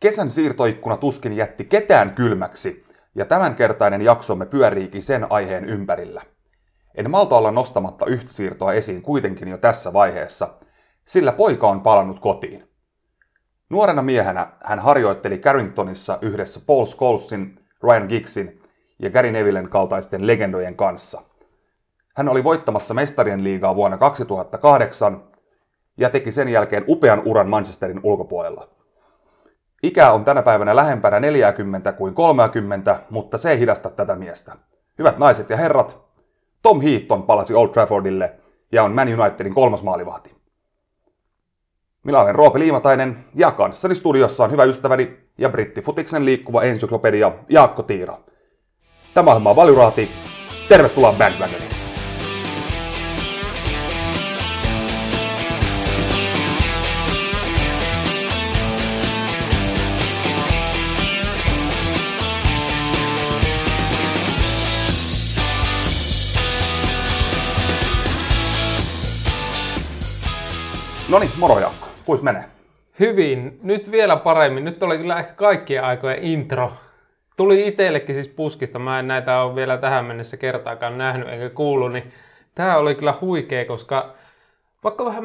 Kesän siirtoikkuna tuskin jätti ketään kylmäksi, ja tämänkertainen jaksomme pyöriikin sen aiheen ympärillä. En malta olla nostamatta yhtä siirtoa esiin kuitenkin jo tässä vaiheessa, sillä poika on palannut kotiin. Nuorena miehenä hän harjoitteli Carringtonissa yhdessä Paul Scholesin, Ryan Giggsin ja Gary Nevillen kaltaisten legendojen kanssa. Hän oli voittamassa mestarien liigaa vuonna 2008 ja teki sen jälkeen upean uran Manchesterin ulkopuolella. Ikä on tänä päivänä lähempänä 40 kuin 30, mutta se ei hidasta tätä miestä. Hyvät naiset ja herrat, Tom Heaton palasi Old Traffordille ja on Man Unitedin kolmas maalivahti. Minä olen Roope Liimatainen ja kanssani studiossa on hyvä ystäväni ja brittifutiksen liikkuva ensyklopedia Jaakko Tiira. Tämä on Valyraati. Tervetuloa Bandwagoniin! No niin, moro Jaakko. Kuis menee? Hyvin. Nyt vielä paremmin. Nyt oli kyllä ehkä kaikkien aikojen intro. Tuli itsellekin siis puskista. Mä en näitä ole vielä tähän mennessä kertaakaan nähnyt eikä kuullut, niin tämä oli kyllä huikea, koska vaikka vähän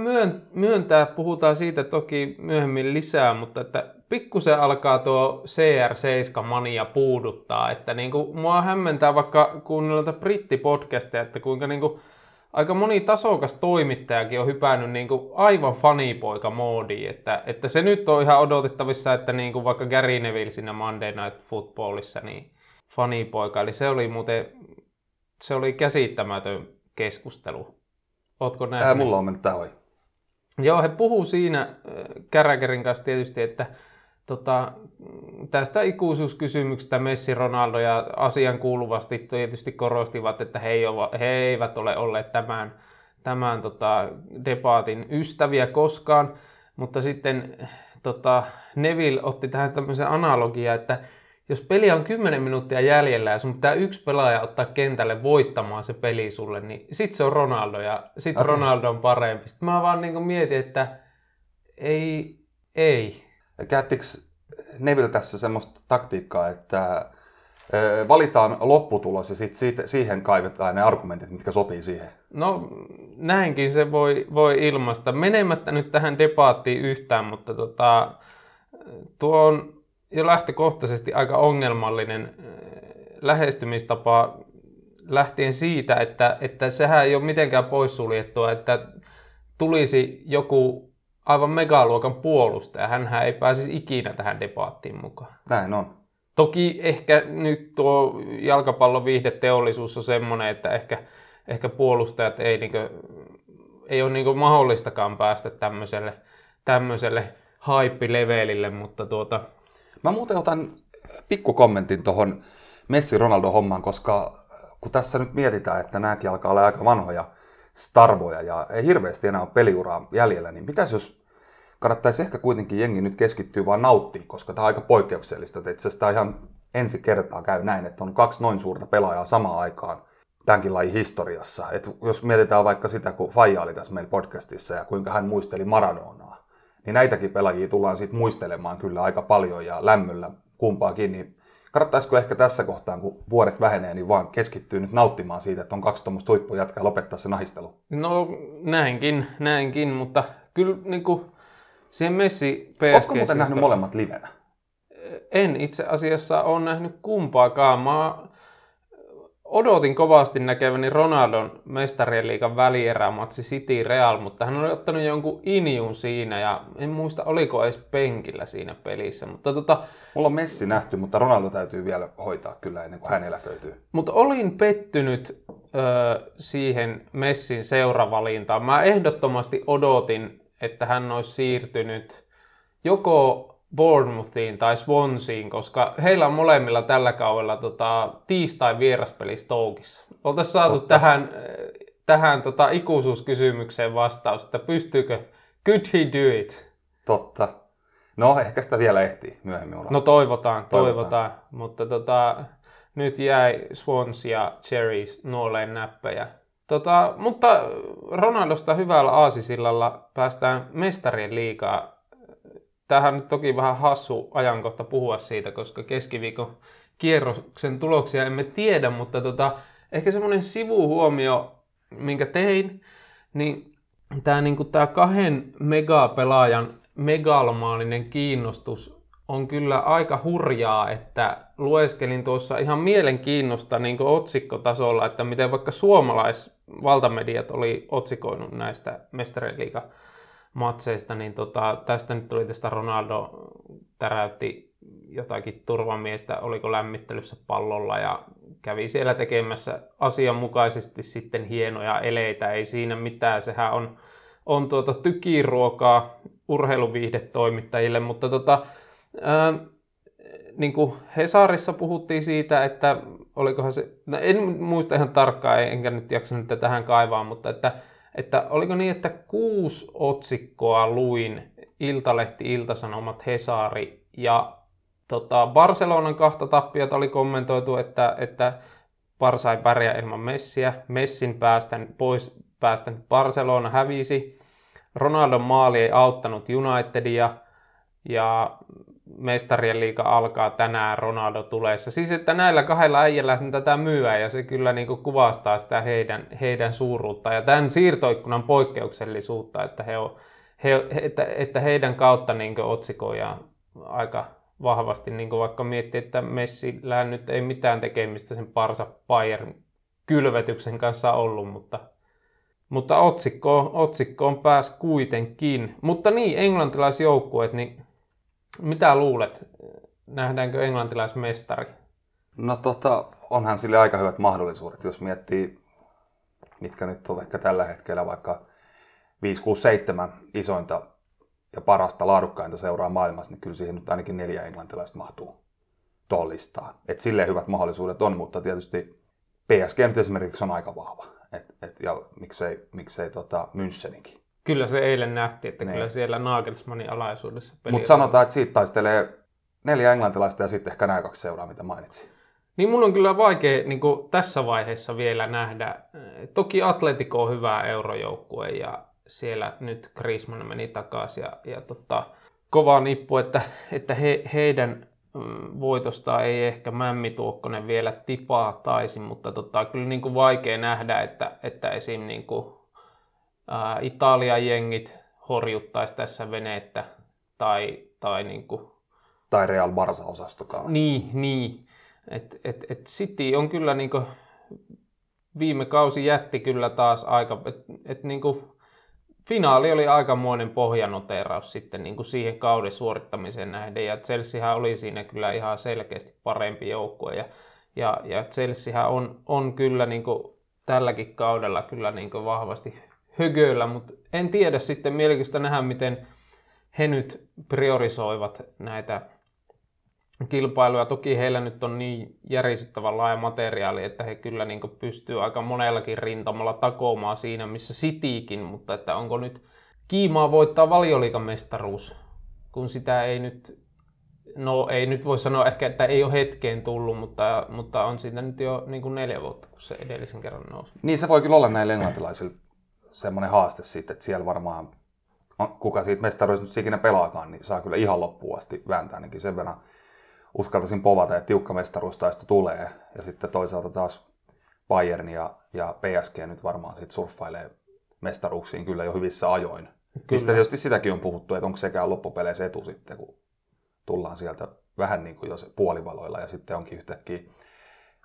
myöntää, puhutaan siitä toki myöhemmin lisää, mutta että pikkusen alkaa tuo CR7-mania puuduttaa, että niin kuin, mua hämmentää vaikka kuunnella brittipodcasteja, että kuinka niin kuin, aika moni tasokas toimittajakin on hypännyt niin kuin aivan fanipoika moodiin, että, että se nyt on ihan odotettavissa, että niin kuin vaikka Gary Neville siinä Monday Night Footballissa, niin fanipoika, eli se oli muuten, se oli käsittämätön keskustelu. Ootko nähnyt? Ää, mulla on mennyt tämä Joo, he puhuu siinä Käräkerin kanssa tietysti, että tota, tästä ikuisuuskysymyksestä Messi, Ronaldo ja asian kuuluvasti tietysti korostivat, että he, ei ole, he eivät ole olleet tämän, tämän tota, debaatin ystäviä koskaan, mutta sitten tota, Neville otti tähän tämmöisen analogia, että jos peli on 10 minuuttia jäljellä ja sun pitää yksi pelaaja ottaa kentälle voittamaan se peli sulle, niin sit se on Ronaldo ja sit okay. Ronaldo on parempi. Sitten mä vaan niin mietin, että ei, ei, Käyttikö Neville tässä semmoista taktiikkaa, että valitaan lopputulos ja sitten siihen kaivetaan ne argumentit, mitkä sopii siihen? No näinkin se voi, voi ilmaista. Menemättä nyt tähän debaattiin yhtään, mutta tota, tuo on jo lähtökohtaisesti aika ongelmallinen lähestymistapa lähtien siitä, että, että sehän ei ole mitenkään poissuljettua, että tulisi joku aivan megaluokan puolustaja. Hänhän ei pääsisi ikinä tähän debaattiin mukaan. Näin on. Toki ehkä nyt tuo jalkapallon viihdeteollisuus on semmoinen, että ehkä, ehkä puolustajat ei, niin kuin, ei ole niin mahdollistakaan päästä tämmöiselle, tämmöiselle hype-levelille, mutta tuota... Mä muuten otan pikkukommentin tuohon Messi-Ronaldo-hommaan, koska kun tässä nyt mietitään, että nämäkin alkaa olla aika vanhoja, starboja ja ei hirveästi enää ole peliuraa jäljellä, niin mitäs jos kannattaisi ehkä kuitenkin jengi nyt keskittyä vaan nauttia, koska tämä on aika poikkeuksellista. Että itse asiassa ihan ensi kertaa käy näin, että on kaksi noin suurta pelaajaa samaan aikaan tämänkin lajin historiassa. Et jos mietitään vaikka sitä, kun Faija oli tässä meillä podcastissa ja kuinka hän muisteli Maradonaa, niin näitäkin pelaajia tullaan sitten muistelemaan kyllä aika paljon ja lämmöllä kumpaakin, niin kannattaisiko ehkä tässä kohtaa, kun vuodet vähenee, niin vaan keskittyy nyt nauttimaan siitä, että on kaksi tuommoista huippujatkaa lopettaa se nahistelu? No näinkin, näinkin, mutta kyllä niin kuin, siihen Messi PSG... Oletko muuten nähnyt molemmat livenä? En itse asiassa ole nähnyt kumpaakaan. Mä odotin kovasti näkeväni Ronaldon mestarien liikan välierämatsi City Real, mutta hän oli ottanut jonkun injun siinä ja en muista oliko edes penkillä siinä pelissä. Mutta tota, Mulla on Messi nähty, mutta Ronaldo täytyy vielä hoitaa kyllä ennen kuin hän eläköityy. Mutta olin pettynyt ö, siihen Messin seuravalintaan. Mä ehdottomasti odotin, että hän olisi siirtynyt joko Bournemouthiin tai Swanseen, koska heillä on molemmilla tällä kaudella tota, tiistai vieraspeli Stokeissa. Oltaisiin saatu Totta. tähän, tähän tota, ikuisuuskysymykseen vastaus, että pystyykö, could he do it? Totta. No, ehkä sitä vielä ehtii myöhemmin olla. No toivotaan, toivotaan. toivotaan. Mutta tota, nyt jäi Swans ja Cherries nuoleen näppejä. Tota, mutta Ronaldosta hyvällä aasisillalla päästään mestarien liikaa tämähän on nyt toki vähän hassu ajankohta puhua siitä, koska keskiviikon kierroksen tuloksia emme tiedä, mutta tota, ehkä semmoinen sivuhuomio, minkä tein, niin tämä niinku, tää kahden megapelaajan megalomaaninen kiinnostus on kyllä aika hurjaa, että lueskelin tuossa ihan mielenkiinnosta niin otsikkotasolla, että miten vaikka suomalaisvaltamediat oli otsikoinut näistä mestariliiga matseista, niin tota, tästä nyt tuli tästä Ronaldo täräytti jotakin turvamiestä, oliko lämmittelyssä pallolla ja kävi siellä tekemässä asianmukaisesti sitten hienoja eleitä, ei siinä mitään, sehän on, on tuota tykiruokaa urheiluviihdetoimittajille, mutta tota, ää, niin kuin Hesarissa puhuttiin siitä, että olikohan se, no en muista ihan tarkkaan, enkä nyt jaksa nyt tähän kaivaa, mutta että, että oliko niin, että kuusi otsikkoa luin Iltalehti, Iltasanomat, Hesari ja tota, Barcelonan kahta tappiota oli kommentoitu, että, että Barsa ei pärjää ilman Messiä. Messin päästän pois päästän Barcelona hävisi. Ronaldon maali ei auttanut Unitedia ja mestarien liiga alkaa tänään Ronaldo tuleessa. Siis että näillä kahdella äijällä tätä myyä ja se kyllä niin kuin kuvastaa sitä heidän, heidän suuruutta ja tämän siirtoikkunan poikkeuksellisuutta, että, he on, he, että, että heidän kautta niin otsikoja aika vahvasti, niin kuin vaikka miettii, että Messillä nyt ei mitään tekemistä sen Parsa Bayern kylvetyksen kanssa ollut, mutta, mutta otsikkoon, otsikkoon pääsi kuitenkin. Mutta niin, englantilaisjoukkueet, niin mitä luulet? Nähdäänkö englantilaismestari? No tota, onhan sille aika hyvät mahdollisuudet, jos miettii, mitkä nyt on ehkä tällä hetkellä vaikka 5, 6, 7 isointa ja parasta laadukkainta seuraa maailmassa, niin kyllä siihen nyt ainakin neljä englantilaista mahtuu tuohon listaan. Et silleen hyvät mahdollisuudet on, mutta tietysti PSG nyt esimerkiksi on aika vahva. Et, et, ja miksei, miksei tota Müncheninkin. Kyllä se eilen nähtiin, että ne. kyllä niin. siellä Nagelsmannin alaisuudessa peli Mutta sanotaan, että siitä taistelee neljä englantilaista ja sitten ehkä nämä kaksi seuraa, mitä mainitsin. Niin mun on kyllä vaikea niin tässä vaiheessa vielä nähdä. Toki Atletico on hyvä eurojoukkue ja siellä nyt Griezmann meni takaisin ja, ja tota, kova nippu, että, että he, heidän mm, voitosta ei ehkä Mämmi Tuokkonen vielä tipaa taisi, mutta tota, kyllä niin kuin vaikea nähdä, että, että esim. Niin kuin, ää, Italian jengit horjuttaisi tässä veneettä tai, tai niin kuin, tai Real Barsa-osastokaan. Niin, niin. Et, et, et City on kyllä niin kuin, viime kausi jätti kyllä taas aika, että et, niin kuin, finaali oli aikamoinen pohjanoteeraus sitten niin kuin siihen kauden suorittamiseen nähden, ja Chelseahän oli siinä kyllä ihan selkeästi parempi joukkue, ja, ja, ja Chelseahän on, on kyllä niin kuin tälläkin kaudella kyllä niin kuin vahvasti högöllä, mutta en tiedä sitten mielenkiintoista nähdä, miten he nyt priorisoivat näitä kilpailuja. Toki heillä nyt on niin järisyttävän laaja materiaali, että he kyllä niin pystyy aika monellakin rintamalla takomaan siinä, missä Citykin, mutta että onko nyt kiimaa voittaa valioliikamestaruus, kun sitä ei nyt, no ei nyt voi sanoa ehkä, että ei ole hetkeen tullut, mutta, mutta on siitä nyt jo niin kuin neljä vuotta, kun se edellisen kerran nousi. Niin se voi kyllä olla näille englantilaisille semmoinen haaste siitä, että siellä varmaan kuka siitä mestaruudesta nyt ikinä pelaakaan, niin saa kyllä ihan loppuun asti vääntää ainakin sen verran uskaltaisin povata, että tiukka mestaruustaisto tulee. Ja sitten toisaalta taas Bayern ja, ja PSG nyt varmaan sit surffailee mestaruuksiin kyllä jo hyvissä ajoin. Kyllä. Mistä tietysti sitäkin on puhuttu, että onko sekään loppupeleissä etu sitten, kun tullaan sieltä vähän niin kuin jo se puolivaloilla ja sitten onkin yhtäkkiä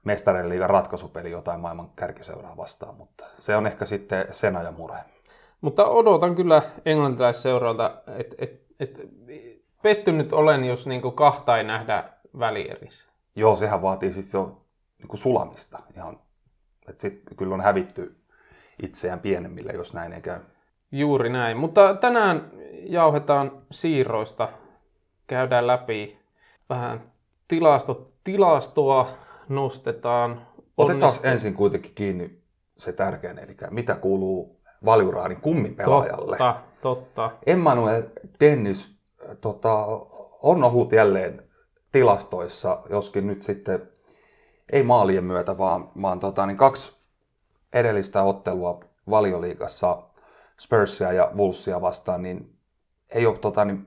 mestarien liigan ratkaisupeli jotain maailman kärkiseuraa vastaan, mutta se on ehkä sitten sen ajan mure. Mutta odotan kyllä englantilaisseuralta, että et, et, pettynyt olen, jos niinku kahta ei nähdä välierissä. Joo, sehän vaatii sitten jo niin kuin sulamista. Ihan, että sitten kyllä on hävitty itseään pienemmille, jos näin ei käy. Juuri näin. Mutta tänään jauhetaan siirroista. Käydään läpi vähän tilasto, tilastoa, nostetaan. Otetaan ensin kuitenkin kiinni se tärkein, eli mitä kuuluu Valjuraanin kummipelaajalle. Totta, totta. Emmanuel Dennis tota, on ollut jälleen tilastoissa, joskin nyt sitten ei maalien myötä, vaan, vaan tota, niin kaksi edellistä ottelua valioliikassa Spursia ja Wolvesia vastaan, niin ei ole tota, niin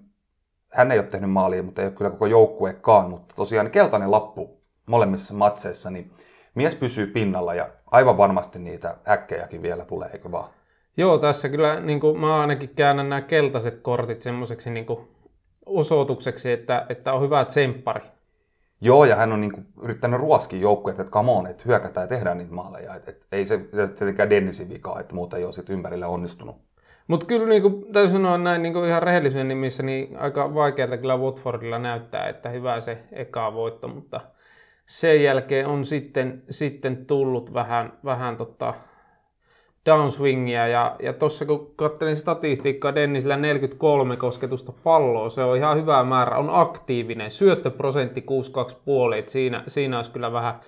hän ei ole tehnyt maalia, mutta ei ole kyllä koko joukkuekaan, mutta tosiaan keltainen lappu molemmissa matseissa, niin mies pysyy pinnalla ja aivan varmasti niitä äkkejäkin vielä tulee, eikö vaan? Joo, tässä kyllä niin kuin mä ainakin käännän nämä keltaiset kortit semmoiseksi niin kuin osoitukseksi, että, että on hyvä tsemppari. Joo, ja hän on niinku yrittänyt ruoskia joukkueet, että come on, että hyökätään ja tehdään niitä maaleja. Et, et, ei se tietenkään Dennisin vika, että muuta ei ole sit ympärillä onnistunut. Mutta kyllä niin kuin, täytyy sanoa näin niin kuin ihan rehellisyyden nimissä, niin aika vaikealta kyllä Watfordilla näyttää, että hyvä se eka voitto, mutta sen jälkeen on sitten, sitten tullut vähän, vähän tota downswingia ja, ja tuossa kun katselin statistiikkaa, Dennisillä 43 kosketusta palloa, se on ihan hyvä määrä, on aktiivinen, syöttöprosentti 62,5, että siinä, siinä olisi kyllä vähän,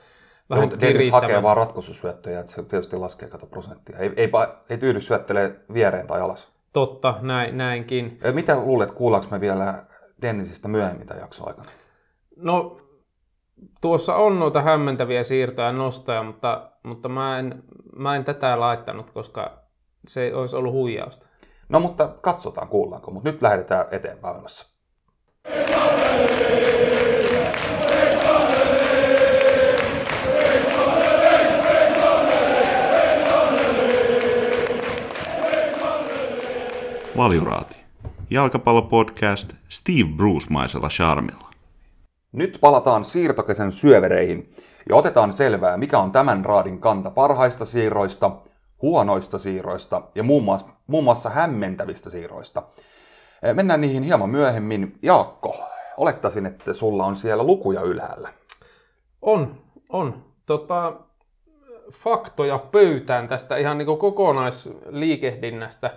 vähän Joo, Dennis hakee vaan ratkaisusyöttöjä, että se tietysti laskee kato prosenttia. Ei, ei, ei tyydy syöttelee viereen tai alas. Totta, näin, näinkin. Mitä luulet, kuullaanko me vielä Dennisistä myöhemmin tämän jakson aikana? No, tuossa on noita hämmentäviä siirtoja ja nostoja, mutta, mutta mä, en, mä en tätä laittanut, koska se olisi ollut huijausta. No mutta katsotaan, kuullaanko, mutta nyt lähdetään eteenpäin ilmassa. Valjuraati. Jalkapallopodcast Steve Bruce-maisella charmilla. Nyt palataan siirtokesän syövereihin ja otetaan selvää, mikä on tämän raadin kanta parhaista siirroista, huonoista siirroista ja muun muassa, muun muassa hämmentävistä siirroista. Eh, Mennään niihin hieman myöhemmin. Jaakko, olettaisin, että sulla on siellä lukuja ylhäällä. On, on. Tota, faktoja pöytään tästä ihan niin kokonaisliikehdinnästä.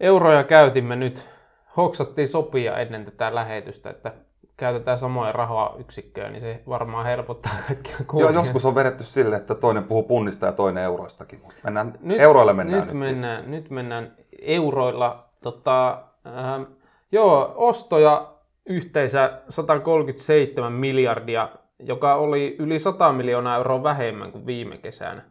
Euroja käytimme nyt. Hoksattiin sopia ennen tätä lähetystä, että käytetään samoja rahayksikköjä, niin se varmaan helpottaa kaikkia Joo, joskus on vedetty sille, että toinen puhuu punnista ja toinen euroistakin. Mennään, nyt, euroilla mennään nyt. nyt, siis. mennään, nyt mennään euroilla. Tota, ähm, joo, ostoja yhteensä 137 miljardia, joka oli yli 100 miljoonaa euroa vähemmän kuin viime kesänä.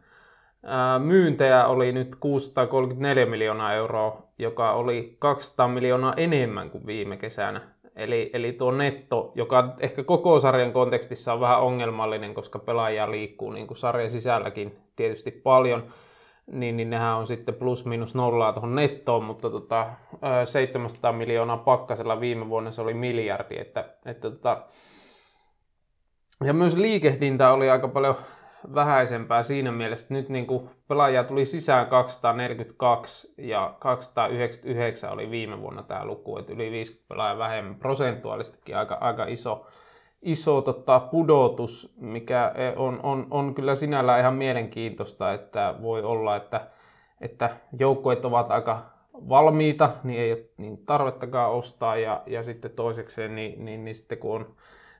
Ää, Myyntejä oli nyt 634 miljoonaa euroa, joka oli 200 miljoonaa enemmän kuin viime kesänä. Eli, eli tuo netto, joka ehkä koko sarjan kontekstissa on vähän ongelmallinen, koska pelaajia liikkuu niin kuin sarjan sisälläkin tietysti paljon, niin, niin nehän on sitten plus minus nollaa tuohon nettoon, mutta tota, ää, 700 miljoonaa pakkasella viime vuonna se oli miljardi, että, että tota, ja myös liikehdintä oli aika paljon vähäisempää siinä mielessä, että nyt niin kuin pelaajia tuli sisään 242 ja 299 oli viime vuonna tämä luku, että yli 50 pelaajaa vähemmän, prosentuaalistikin aika, aika iso, iso tota, pudotus, mikä on, on, on kyllä sinällään ihan mielenkiintoista, että voi olla, että, että joukkueet ovat aika valmiita, niin ei ole niin tarvettakaan ostaa ja, ja sitten toisekseen, niin, niin, niin sitten kun on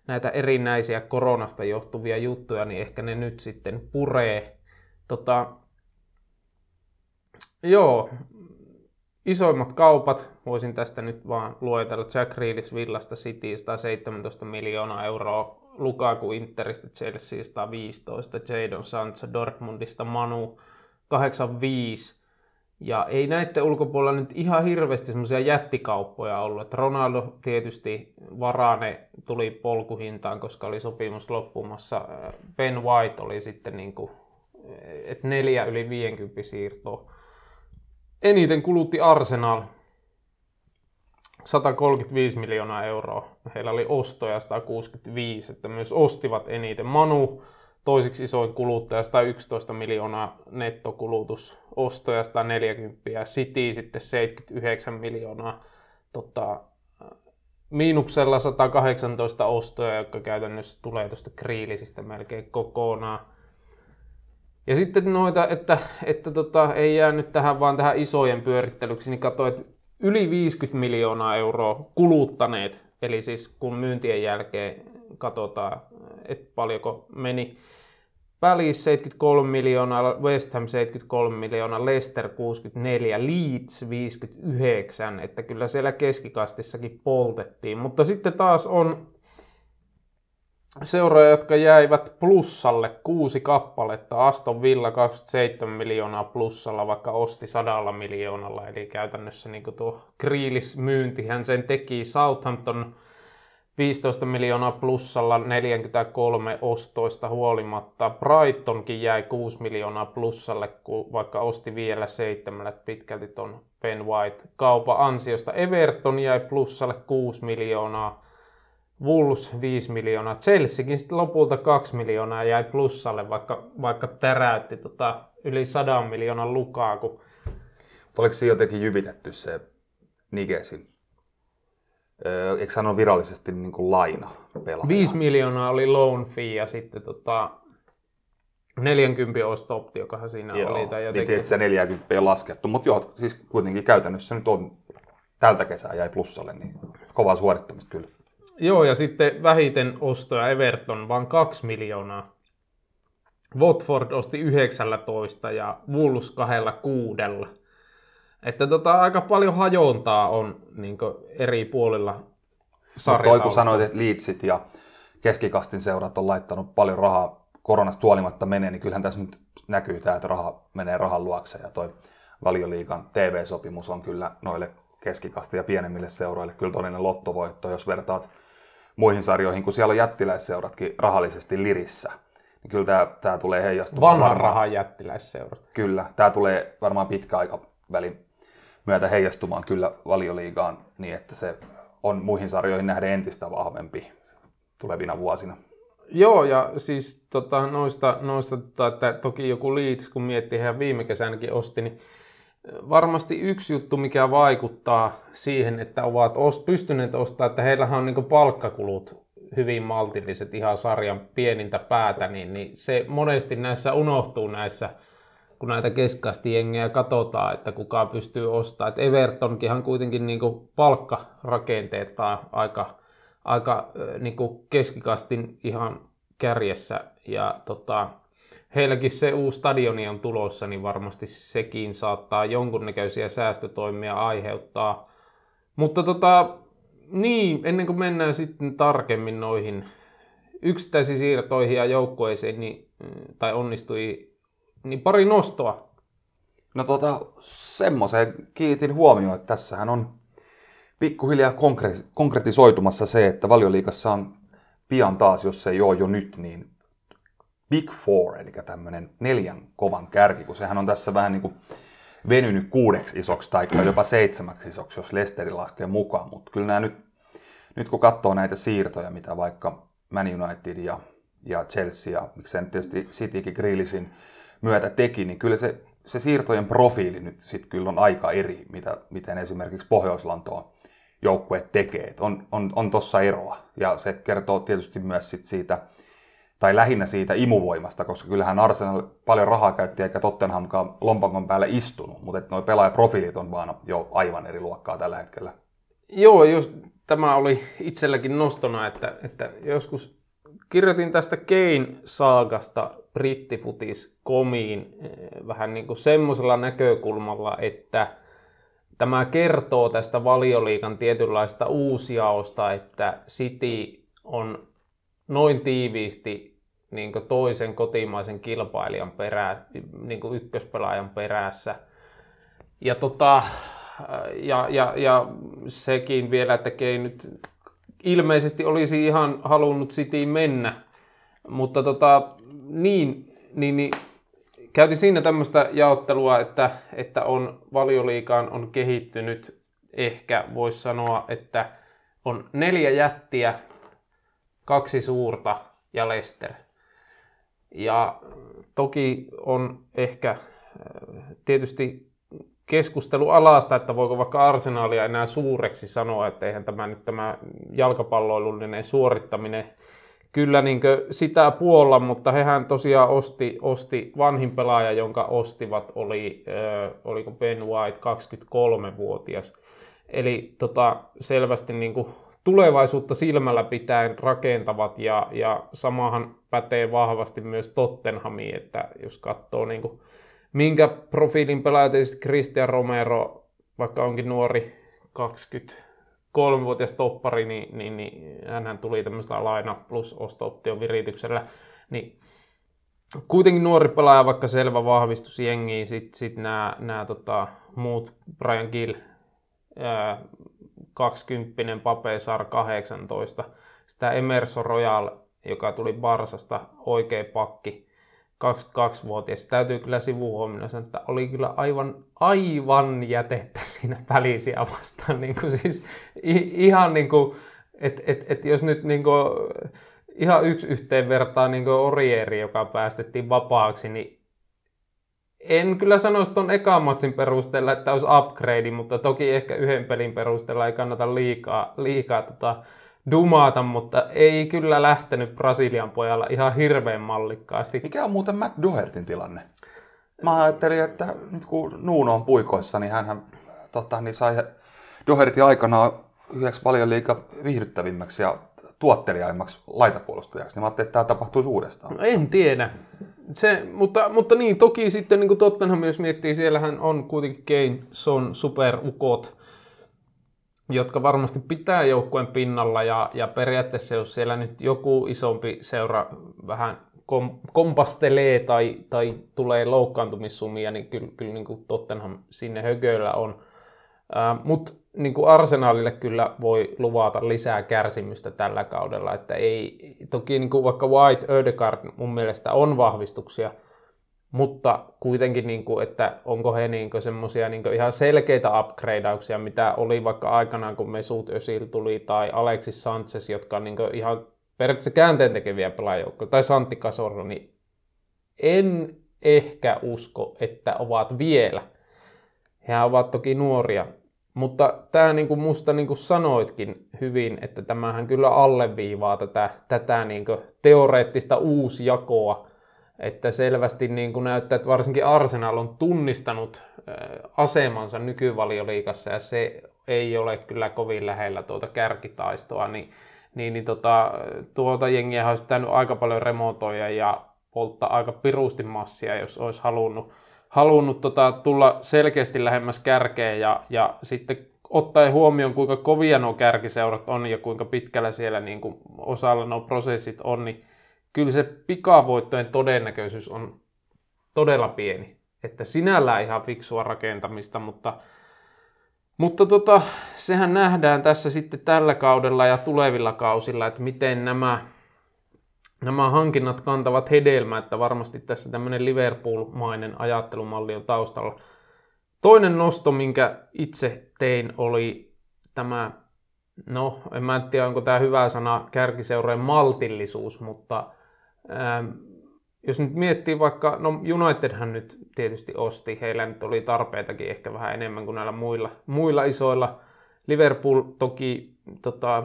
näitä erinäisiä koronasta johtuvia juttuja, niin ehkä ne nyt sitten puree. Tota, joo, isoimmat kaupat, voisin tästä nyt vaan luetella, Jack Reelis Villasta City 117 miljoonaa euroa, Lukaku Interistä Chelsea 115, Jadon Sancho Dortmundista Manu 85, ja ei näiden ulkopuolella nyt ihan hirveästi semmoisia jättikauppoja ollut. Että Ronaldo tietysti Varane tuli polkuhintaan, koska oli sopimus loppumassa. Ben White oli sitten niin kuin, että neljä yli 50 siirtoa. Eniten kulutti Arsenal 135 miljoonaa euroa. Heillä oli ostoja 165, että myös ostivat eniten. Manu toisiksi isoin kuluttaja 111 miljoonaa nettokulutus, ostoja 140 ja City sitten 79 miljoonaa tota, miinuksella 118 ostoja, jotka käytännössä tulee tuosta kriilisistä melkein kokonaan. Ja sitten noita, että, että tota, ei jää nyt tähän vaan tähän isojen pyörittelyksi, niin katsoin, että yli 50 miljoonaa euroa kuluttaneet, eli siis kun myyntien jälkeen katsotaan, että paljonko meni. Välissä 73 miljoonaa, West Ham 73 miljoonaa, Leicester 64, Leeds 59, että kyllä siellä keskikastissakin poltettiin. Mutta sitten taas on seuroja, jotka jäivät plussalle kuusi kappaletta. Aston Villa 27 miljoonaa plussalla, vaikka osti sadalla miljoonalla. Eli käytännössä niin tuo Grealish myyntihän sen teki. Southampton 15 miljoonaa plussalla 43 ostoista huolimatta. Brightonkin jäi 6 miljoonaa plussalle, kun vaikka osti vielä seitsemälät pitkälti ton Ben White kaupan ansiosta. Everton jäi plussalle 6 miljoonaa. Wolves 5 miljoonaa. Chelseakin sitten lopulta 2 miljoonaa jäi plussalle, vaikka, vaikka täräytti tota yli 100 miljoonan lukaa. Kun... Oliko siinä jotenkin jyvitetty se Nigesin eikö hän ole virallisesti niin kuin laina pelaaja? 5 miljoonaa oli loan fee ja sitten tota, 40 osto-optio, joka siinä joo, oli. Tai niin jotenkin... niin se 40 ei ole laskettu, mutta joo, siis kuitenkin käytännössä nyt on tältä kesää jäi plussalle, niin kovaa suorittamista kyllä. Joo, ja sitten vähiten ostoja Everton, vaan 2 miljoonaa. Watford osti 19 ja Wolves kahdella kuudella. Että tota, aika paljon hajontaa on niin eri puolilla sarjaa. Toi kun sanoit, että Leedsit ja keskikastin seurat on laittanut paljon rahaa koronasta huolimatta menee, niin kyllähän tässä nyt näkyy tämä, että raha menee rahan luokse ja toi valioliikan TV-sopimus on kyllä noille keskikasti ja pienemmille seuroille kyllä todellinen lottovoitto, jos vertaat muihin sarjoihin, kun siellä on jättiläisseuratkin rahallisesti lirissä. Niin kyllä tämä, tämä tulee heijastumaan. Vanhan rahan jättiläisseurat. Kyllä, tämä tulee varmaan pitkä aikavälin myötä heijastumaan kyllä valioliigaan niin, että se on muihin sarjoihin nähden entistä vahvempi tulevina vuosina. Joo, ja siis tota, noista, noista tota, että toki joku Leeds, kun miettii, hän viime kesänäkin osti, niin varmasti yksi juttu, mikä vaikuttaa siihen, että ovat ost, pystyneet ostamaan, että heillähän on niin palkkakulut hyvin maltilliset ihan sarjan pienintä päätä, niin, niin se monesti näissä unohtuu näissä kun näitä keskasti jengejä katsotaan, että kuka pystyy ostamaan. Et Evertonkinhan kuitenkin niin palkkarakenteet aika, aika niin keskikastin ihan kärjessä. Ja tota, heilläkin se uusi stadioni on tulossa, niin varmasti sekin saattaa jonkunnäköisiä säästötoimia aiheuttaa. Mutta tota, niin, ennen kuin mennään sitten tarkemmin noihin yksittäisiin siirtoihin ja joukkueisiin, niin, tai onnistui niin pari nostoa. No tota, semmoiseen kiitin huomioon, että tässähän on pikkuhiljaa konkre- konkretisoitumassa se, että valioliikassa on pian taas, jos se ei ole jo nyt, niin Big Four, eli tämmöinen neljän kovan kärki, kun sehän on tässä vähän niin kuin venynyt kuudeksi isoksi tai jopa seitsemäksi isoksi, jos Lesteri laskee mukaan. Mutta kyllä nämä nyt, nyt kun katsoo näitä siirtoja, mitä vaikka Man United ja, ja Chelsea ja miksei nyt tietysti Citykin Grealishin myötä teki, niin kyllä se, se siirtojen profiili nyt sitten kyllä on aika eri, mitä, miten esimerkiksi Pohjoislantoon joukkue tekee. Et on on, on tuossa eroa. Ja se kertoo tietysti myös sit siitä, tai lähinnä siitä imuvoimasta, koska kyllähän Arsenal paljon rahaa käytti eikä Tottenhamkaan lompakon päälle istunut, mutta nuo pelaajaprofiilit on vaan jo aivan eri luokkaa tällä hetkellä. Joo, jos tämä oli itselläkin nostona, että, että joskus kirjoitin tästä Kein saagasta brittifutis komiin eh, vähän niin kuin semmoisella näkökulmalla, että tämä kertoo tästä valioliikan tietynlaista uusjaosta, että City on noin tiiviisti niin toisen kotimaisen kilpailijan perä, niin ykköspelaajan perässä. Ja, tota, ja, ja, ja sekin vielä, että nyt ilmeisesti olisi ihan halunnut Cityin mennä, mutta tota, niin, niin, niin käytiin siinä tämmöistä jaottelua, että, että on valioliikaan on kehittynyt ehkä voisi sanoa, että on neljä jättiä, kaksi suurta ja Lester. Ja toki on ehkä tietysti keskustelu alasta, että voiko vaikka arsenaalia enää suureksi sanoa, että eihän tämä nyt tämä jalkapalloilullinen suorittaminen kyllä niin sitä puolla, mutta hehän tosiaan osti, osti vanhin pelaaja, jonka ostivat, oli, äh, oliko Ben White, 23-vuotias. Eli tota, selvästi niin kuin tulevaisuutta silmällä pitäen rakentavat ja, ja samahan pätee vahvasti myös Tottenhamiin, että jos katsoo niin kuin, minkä profiilin pelaaja tietysti Christian Romero, vaikka onkin nuori 20 kolmivuotias toppari, niin, niin, niin hän tuli tämmöisellä laina plus osto virityksellä, niin kuitenkin nuori pelaaja, vaikka selvä vahvistus jengiin, sitten sit nämä, nämä tota, muut, Brian Gill, ää, 20 Pape Sar 18, sitä Emerson Royal, joka tuli Barsasta, oikea pakki, 22-vuotias. Täytyy kyllä sivuhuomioon sanoa, että oli kyllä aivan, aivan jätettä siinä välisiä vastaan. Niin kuin siis ihan niin kuin, että et, et jos nyt niin kuin, ihan yksi yhteen vertaa niin Orieri, joka päästettiin vapaaksi, niin en kyllä sanoisi tuon ekan matsin perusteella, että olisi upgrade, mutta toki ehkä yhden pelin perusteella ei kannata liikaa, liikaa tota, dumata, mutta ei kyllä lähtenyt Brasilian pojalla ihan hirveän mallikkaasti. Mikä on muuten Matt Dohertin tilanne? Mä ajattelin, että nyt kun Nuuno on puikoissa, niin hän tota, niin sai Dohertin aikana yhdeksi paljon liikaa viihdyttävimmäksi ja tuottelijaimmaksi laitapuolustajaksi, niin mä ajattelin, että tämä tapahtuisi uudestaan. No, en tiedä. Se, mutta, mutta niin, toki sitten niin Tottenham, jos miettii, siellähän on kuitenkin Kane, Son, superukot, jotka varmasti pitää joukkueen pinnalla ja, ja periaatteessa jos siellä nyt joku isompi seura vähän kom, kompastelee tai, tai tulee loukkaantumissumia, niin kyllä, kyllä niin kuin Tottenham sinne högöillä on. Mutta niin kuin Arsenalille kyllä voi luvata lisää kärsimystä tällä kaudella, että ei, toki niin kuin vaikka White Ödegaard mun mielestä on vahvistuksia, mutta kuitenkin, niin kuin, että onko he niin semmoisia niin ihan selkeitä upgradeauksia, mitä oli vaikka aikanaan, kun Mesut Özil tuli, tai Alexis Sanchez, jotka on niin ihan periaatteessa käänteen tekeviä pelaajoukkoja, tai Santti Casorro, niin en ehkä usko, että ovat vielä. He ovat toki nuoria, mutta tämä niin kuin musta niin kuin sanoitkin hyvin, että tämähän kyllä alleviivaa tätä, tätä niin kuin teoreettista uusjakoa, että selvästi niin kuin näyttää, että varsinkin Arsenal on tunnistanut asemansa nykyvalioliikassa ja se ei ole kyllä kovin lähellä tuota kärkitaistoa, niin, niin, niin tota, tuota jengiä olisi pitänyt aika paljon remontoida ja polttaa aika pirusti massia, jos olisi halunnut, halunnut tota, tulla selkeästi lähemmäs kärkeä ja, ja sitten ottaen huomioon, kuinka kovia nuo kärkiseurat on ja kuinka pitkällä siellä niin kuin osalla nuo prosessit on, niin kyllä se pikavoittojen todennäköisyys on todella pieni. Että sinällään ihan fiksua rakentamista, mutta, mutta tota, sehän nähdään tässä sitten tällä kaudella ja tulevilla kausilla, että miten nämä, nämä hankinnat kantavat hedelmää, että varmasti tässä tämmöinen Liverpool-mainen ajattelumalli on taustalla. Toinen nosto, minkä itse tein, oli tämä, no en mä tiedä onko tämä hyvä sana, kärkiseurojen maltillisuus, mutta Ähm, jos nyt miettii vaikka, no Unitedhan nyt tietysti osti, heillä nyt oli tarpeitakin ehkä vähän enemmän kuin näillä muilla, muilla isoilla. Liverpool toki tota,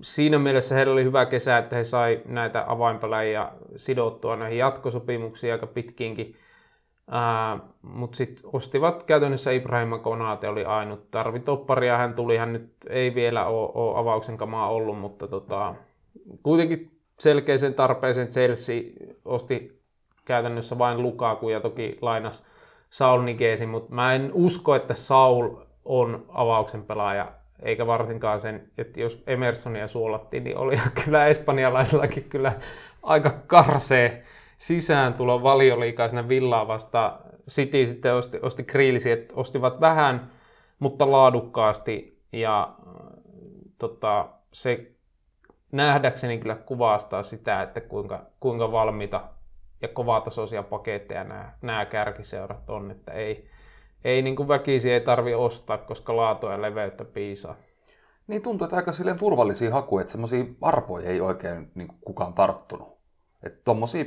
siinä mielessä heillä oli hyvä kesä, että he sai näitä avainpelejä sidottua näihin jatkosopimuksiin aika pitkiinkin. Mutta sitten ostivat käytännössä Ibrahim Konate oli ainut tarvitopparia. Hän tuli, hän nyt ei vielä ole avauksen kamaa ollut, mutta tota, kuitenkin selkeisen tarpeeseen Chelsea osti käytännössä vain Lukaku ja toki lainas Saul Nigesin, mutta mä en usko, että Saul on avauksen pelaaja, eikä varsinkaan sen, että jos Emersonia suolattiin, niin oli kyllä espanjalaisellakin kyllä aika karsee tulla valioliikaisena villaa vasta. City sitten osti, osti Kriilisi, että ostivat vähän, mutta laadukkaasti ja tota, se nähdäkseni kyllä kuvastaa sitä, että kuinka, kuinka valmiita ja kovatasoisia paketteja nämä, nämä kärkiseurat on, että ei, ei niin kuin väkisi ei tarvi ostaa, koska laatua ja leveyttä piisaa. Niin tuntuu, että aika silleen turvallisia hakuja, että semmoisia arpoja ei oikein niin kuin kukaan tarttunut. Että tommosia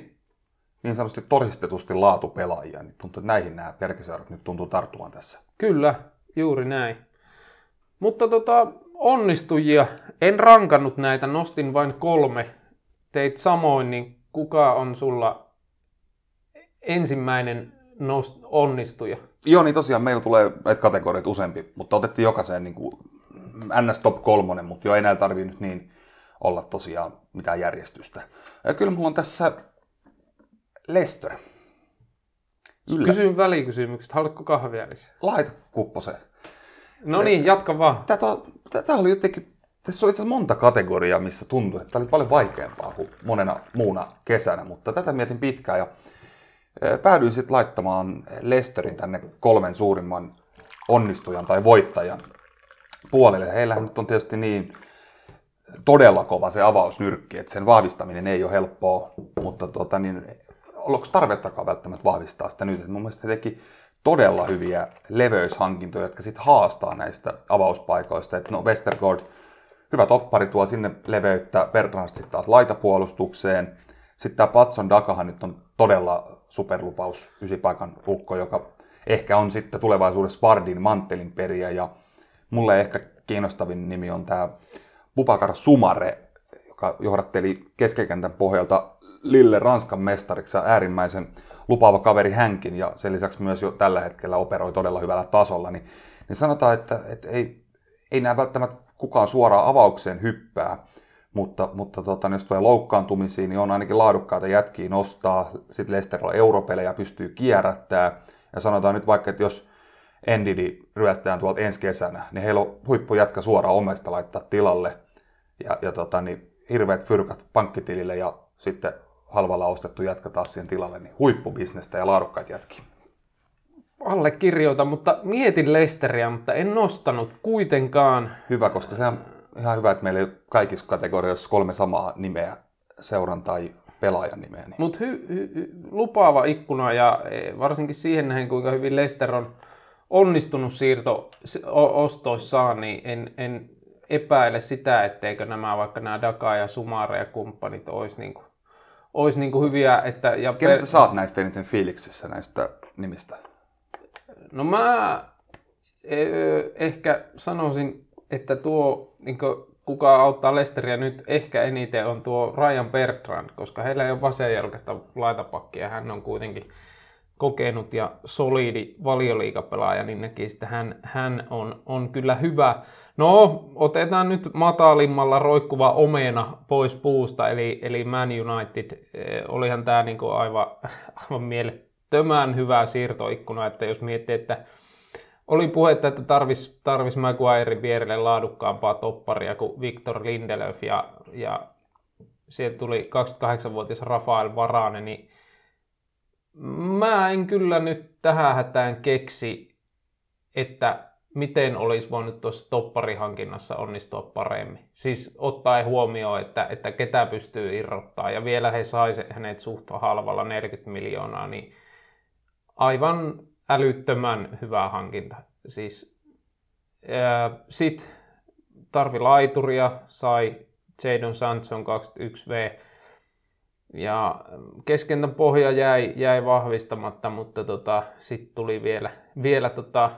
niin sanotusti todistetusti laatupelaajia, niin tuntuu, että näihin nämä kärkiseurat nyt tuntuu tarttuvan tässä. Kyllä, juuri näin. Mutta tota, onnistujia. En rankannut näitä, nostin vain kolme. Teit samoin, niin kuka on sulla ensimmäinen nost- onnistuja? Joo, niin tosiaan meillä tulee näitä kategoriat useampi, mutta otettiin jokaiseen niin kuin NS Top 3, mutta jo ei näillä tarvii nyt niin olla tosiaan mitään järjestystä. Ja kyllä mulla on tässä Lester. Yllä. Kysyn välikysymykset. Haluatko kahvia lisää? Laita kupposeen. No niin, jatka vaan. Tätä, tätä oli jotenkin, tässä oli itse monta kategoriaa, missä tuntui, että tämä oli paljon vaikeampaa kuin monena muuna kesänä, mutta tätä mietin pitkään ja eh, päädyin sitten laittamaan Lesterin tänne kolmen suurimman onnistujan tai voittajan puolelle. Heillähän nyt on tietysti niin todella kova se avausnyrkki, että sen vahvistaminen ei ole helppoa, mutta tuota, niin, onko tarvettakaan välttämättä vahvistaa sitä nyt? mun mielestä he teki todella hyviä leveyshankintoja, jotka sitten haastaa näistä avauspaikoista. Et no Westergaard, hyvä toppari tuo sinne leveyttä, Bertrand sitten taas laitapuolustukseen. Sitten tämä Patson Dakahan nyt on todella superlupaus, ysipaikan ukko, joka ehkä on sitten tulevaisuudessa Vardin manttelin periä. Ja mulle ehkä kiinnostavin nimi on tämä Bubakar Sumare, joka johdatteli keskikentän pohjalta Lille Ranskan mestariksi ja äärimmäisen lupaava kaveri hänkin ja sen lisäksi myös jo tällä hetkellä operoi todella hyvällä tasolla, niin, niin sanotaan, että, että ei, ei näe välttämättä kukaan suoraan avaukseen hyppää, mutta, mutta tota, jos tulee loukkaantumisiin, niin on ainakin laadukkaita jätkiä nostaa, sitten Lesterilla europelejä pystyy kierrättää, ja sanotaan nyt vaikka, että jos Endidi ryöstään tuolta ensi kesänä, niin heillä on huippujätkä suoraan omesta laittaa tilalle, ja, ja tota, niin hirveät fyrkat pankkitilille ja sitten halvalla ostettu jätkä taas siihen tilalle, niin huippubisnestä ja laadukkaat jätki. Allekirjoitan, mutta mietin Lesteriä, mutta en nostanut kuitenkaan. Hyvä, koska se on ihan hyvä, että meillä ei ole kaikissa kategorioissa kolme samaa nimeä, seuran tai pelaajan nimeä. Niin. Mutta hy, hy, lupaava ikkuna ja e, varsinkin siihen nähden, kuinka hyvin Lester on onnistunut siirto ostoissaan, niin en, en epäile sitä, etteikö nämä vaikka nämä Daka ja Sumare ja kumppanit olisi niin kuin olisi niin kuin hyviä. Että, ja Kenen pe- sä saat näistä eniten fiiliksissä näistä nimistä? No mä eh, ehkä sanoisin, että tuo, niin kuin, kuka auttaa Lesteriä nyt ehkä eniten on tuo Ryan Bertrand, koska heillä ei ole vasenjalkaista laitapakkia. Hän on kuitenkin kokenut ja solidi valioliikapelaaja, niin näkisi, että hän, hän on, on kyllä hyvä. No, otetaan nyt matalimmalla roikkuva omena pois puusta, eli, eli Man United. Eh, olihan tämä niinku aivan, aivan mielettömän hyvä siirtoikkuna, että jos miettii, että oli puhetta, että tarvis, tarvis Maguire vierelle laadukkaampaa topparia kuin Victor Lindelöf ja, ja sieltä tuli 28-vuotias Rafael Varane, niin mä en kyllä nyt tähän hätään keksi, että miten olisi voinut tuossa topparihankinnassa onnistua paremmin. Siis ottaen huomioon, että, että ketä pystyy irrottaa ja vielä he saisi hänet suht halvalla 40 miljoonaa, niin aivan älyttömän hyvä hankinta. Siis, Sitten tarvi laituria, sai Jadon Sanson 21V, ja keskentän pohja jäi, jäi vahvistamatta, mutta tota, sitten tuli vielä, vielä tota,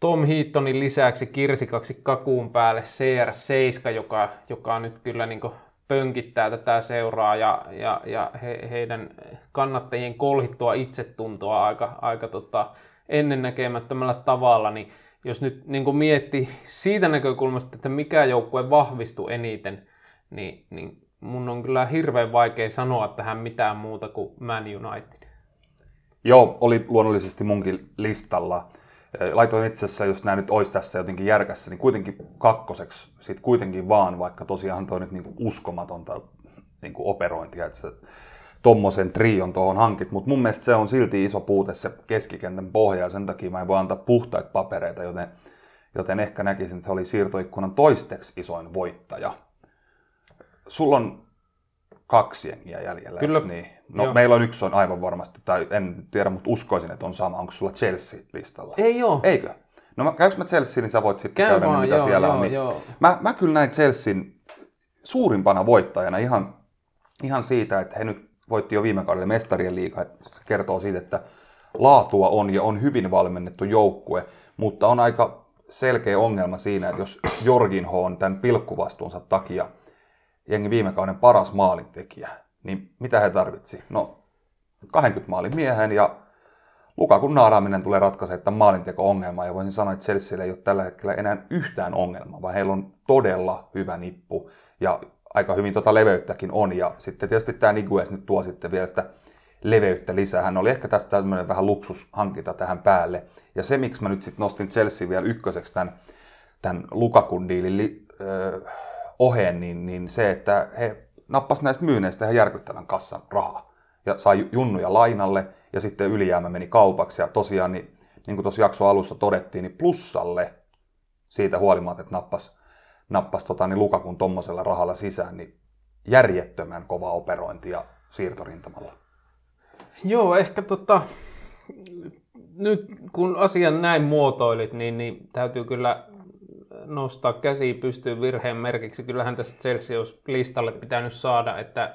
Tom Heatonin lisäksi kirsikaksi kakuun päälle CR7, joka, joka nyt kyllä niin pönkittää tätä seuraa ja, ja, ja he, heidän kannattajien kolhittua itsetuntoa aika, aika tota, ennennäkemättömällä tavalla, niin jos nyt niin miettii siitä näkökulmasta, että mikä joukkue vahvistui eniten, niin, niin mun on kyllä hirveän vaikea sanoa tähän mitään muuta kuin Man United. Joo, oli luonnollisesti munkin listalla. Laitoin itse asiassa, jos nämä nyt olisi tässä jotenkin järkässä, niin kuitenkin kakkoseksi sit kuitenkin vaan, vaikka tosiaan toi nyt niinku uskomatonta niinku operointia, että tommosen trion tuohon hankit, mutta mun mielestä se on silti iso puute se keskikentän pohja ja sen takia mä en voi antaa puhtaita papereita, joten, joten ehkä näkisin, että se oli siirtoikkunan toisteksi isoin voittaja sulla on kaksi jengiä jäljellä, Kyllä. niin? No Joo. meillä on yksi on aivan varmasti, tai en tiedä, mutta uskoisin, että on sama. Onko sulla Chelsea-listalla? Ei joo. Eikö? No käykö mä Chelsea, niin sä voit sitten Käy käydä, vaan, mitä joo, siellä joo, on. Niin joo. Mä, mä kyllä näin Chelsean suurimpana voittajana ihan, ihan siitä, että he nyt voitti jo viime kaudella mestarien liiga. Se kertoo siitä, että laatua on ja on hyvin valmennettu joukkue, mutta on aika selkeä ongelma siinä, että jos Jorginho on tämän pilkkuvastuunsa takia – jengi viime kauden paras maalintekijä, niin mitä he tarvitsi? No 20 maalin miehen ja Lukakun naaraaminen tulee ratkaisemaan tämän maalinteko-ongelman ja voisin sanoa, että Chelsea ei ole tällä hetkellä enää yhtään ongelmaa, vaan heillä on todella hyvä nippu ja aika hyvin tuota leveyttäkin on. Ja sitten tietysti tämä Niguez nyt tuo sitten vielä sitä leveyttä lisää. Hän oli ehkä tästä tämmöinen vähän luksushankinta tähän päälle. Ja se, miksi mä nyt sitten nostin Chelsea vielä ykköseksi tämän, tämän Lukakun diilin oheen, niin, niin se, että he nappas näistä myynneistä ihan järkyttävän kassan rahaa. Ja sai junnuja lainalle, ja sitten ylijäämä meni kaupaksi. Ja tosiaan, niin, niin kuin tuossa jakson alussa todettiin, niin plussalle siitä huolimatta, että nappas, nappas tota, niin Lukakun tuommoisella rahalla sisään, niin järjettömän kova operointi ja siirtorintamalla. Joo, ehkä tota, nyt kun asian näin muotoilit, niin, niin täytyy kyllä nostaa käsi pystyyn virheen merkiksi. Kyllähän tästä Chelsea olisi listalle pitänyt saada, että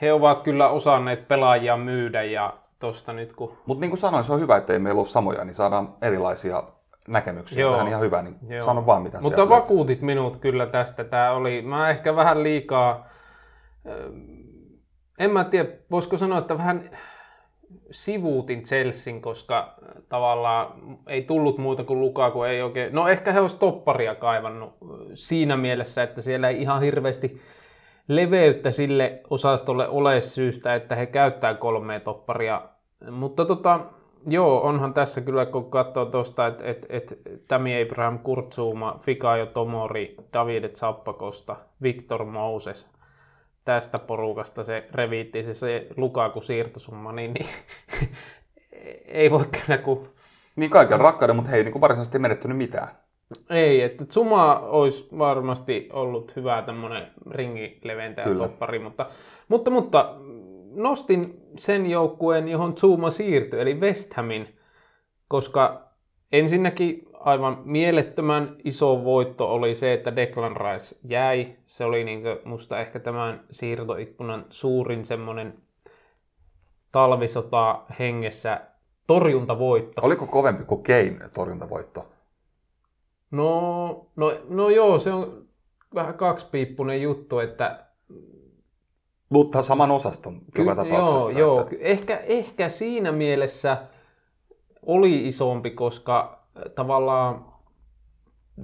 he ovat kyllä osanneet pelaajia myydä ja tosta nyt kun... Mutta niin kuin sanoin, se on hyvä, että ei meillä ole samoja, niin saadaan erilaisia näkemyksiä Joo. tähän ihan hyvä, niin Joo. sano vaan mitä Mutta vakuutit minut kyllä tästä. Tämä oli, mä ehkä vähän liikaa, en mä tiedä, voisiko sanoa, että vähän sivuutin Chelsean, koska tavallaan ei tullut muuta kuin Lukaku, ei oikein, no ehkä he olisi topparia kaivannut siinä mielessä, että siellä ei ihan hirveästi leveyttä sille osastolle ole syystä, että he käyttää kolmea topparia, mutta tota, joo, onhan tässä kyllä, kun katsoo tuosta, että et, et, Tami Abraham, Kurtzuma, Fikayo Tomori, Davide Zappakosta, Victor Moses – tästä porukasta se reviitti se, se Lukaku siirtosumma, niin, niin ei voi kyllä kuin... Niin kaiken rakkauden, mutta he ei niin varsinaisesti menettänyt mitään. Ei, että Suma olisi varmasti ollut hyvä tämmöinen ringileventäjä toppari, mutta, mutta, mutta nostin sen joukkueen, johon Zuma siirtyi, eli West Hamin, koska ensinnäkin aivan mielettömän iso voitto oli se, että Declan Rice jäi. Se oli niin musta ehkä tämän siirtoikkunan suurin semmoinen talvisota hengessä torjuntavoitto. Oliko kovempi kuin Kane torjuntavoitto? No, no, no joo, se on vähän kaksipiippunen juttu, että... Mutta saman osaston joka tapauksessa. Joo, että... joo. Ehkä, ehkä siinä mielessä oli isompi, koska tavallaan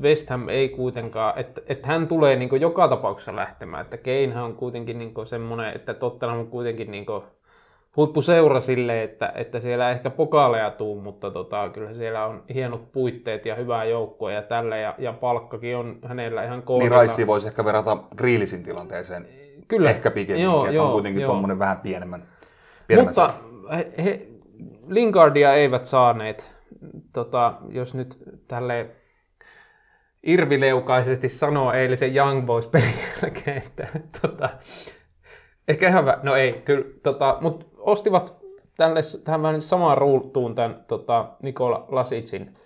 West Ham ei kuitenkaan, että, että hän tulee niin joka tapauksessa lähtemään, että Keinhän on kuitenkin niin semmoinen, että Tottenham on kuitenkin niin huippuseura sille, että, että siellä ehkä pokaaleja tuu, mutta tota, kyllä siellä on hienot puitteet ja hyvää joukkoa ja tällä, ja, ja palkkakin on hänellä ihan kohdalla. Niin Raissi voisi ehkä verrata Grealisin tilanteeseen. Kyllä. Ehkä pikemminkin, joo, että joo, on kuitenkin tuommoinen vähän pienemmän, pienemmän Mutta he, he, Lingardia eivät saaneet tota, jos nyt tälle irvileukaisesti sanoo eilisen Young Boys pelin jälkeen, että tota, ehkä ihan hyvä, no ei, kyllä, tota, mutta ostivat tälle, vähän samaan ruutuun tämän tota, Nikola Lasitsin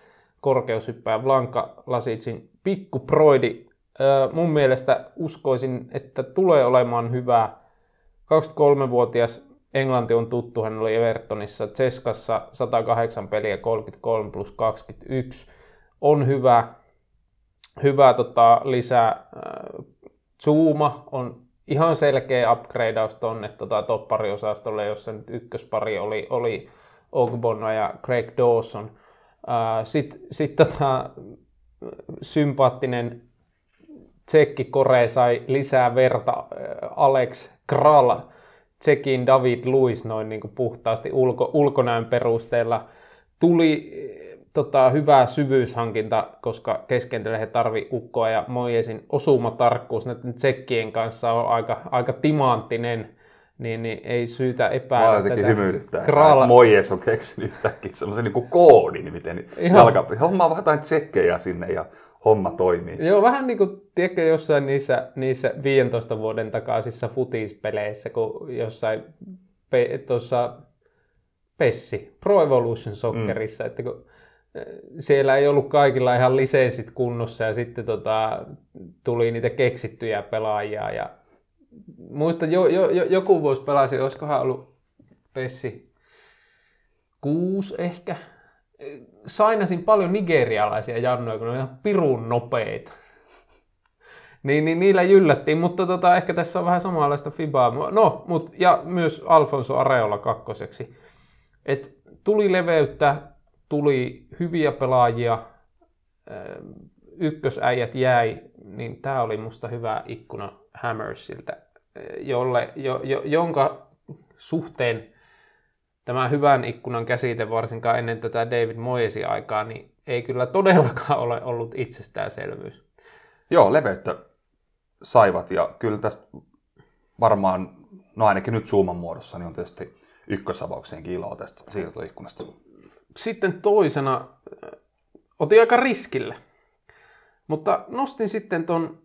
korkeushyppää Blanka Lasitsin pikkuproidi. Öö, mun mielestä uskoisin, että tulee olemaan hyvä 23-vuotias Englanti on tuttu, hän oli Evertonissa, Ceskassa 108 peliä, 33 plus 21. On hyvä, hyvä tota, lisää. Äh, Zooma on ihan selkeä upgradeaus tuonne tota, toppariosastolle, jossa nyt ykköspari oli, oli Ogbono ja Craig Dawson. Sitten äh, sit, tota, sympaattinen tsekki Kore sai lisää verta äh, Alex Kral Tsekin David Luis noin niin kuin puhtaasti ulko, ulkonäön perusteella. Tuli tota, hyvä syvyyshankinta, koska keskentele he tarvi ukkoa ja Mojesin osumatarkkuus näiden tsekkien kanssa on aika, aika timanttinen, niin, niin ei syytä epäillä. Mä jotenkin hymyilyttää. Kraala... Mojes on keksinyt yhtäkkiä sellaisen niin koodin, miten jalka... Hommaa vähän jotain tsekkejä sinne ja homma toimii. Joo, vähän niin kuin, tiedätkö, jossain niissä, niissä 15 vuoden takaisissa futispeleissä, kun jossain pe, tuossa Pessi, Pro Evolution Soccerissa, mm. että kun eh, siellä ei ollut kaikilla ihan lisenssit kunnossa ja sitten tota, tuli niitä keksittyjä pelaajia ja muista jo, jo, jo, joku vuosi pelasi, olisikohan ollut Pessi 6 ehkä, sainasin paljon nigerialaisia jannoja, kun ne on ihan pirun nopeita. niin, niin niillä jyllättiin, mutta tota, ehkä tässä on vähän samanlaista fibaa. No, mut, ja myös Alfonso Areola kakkoseksi. Et tuli leveyttä, tuli hyviä pelaajia, ykkösäijät jäi, niin tämä oli musta hyvä ikkuna Hammersiltä, jolle, jo, jo, jonka suhteen tämä hyvän ikkunan käsite varsinkaan ennen tätä David Moyesin aikaa, niin ei kyllä todellakaan ole ollut itsestäänselvyys. Joo, leveyttä saivat ja kyllä tästä varmaan, no ainakin nyt Zooman muodossa, niin on tietysti ykkösavaukseen iloa tästä siirtoikkunasta. Sitten toisena äh, otin aika riskillä, mutta nostin sitten ton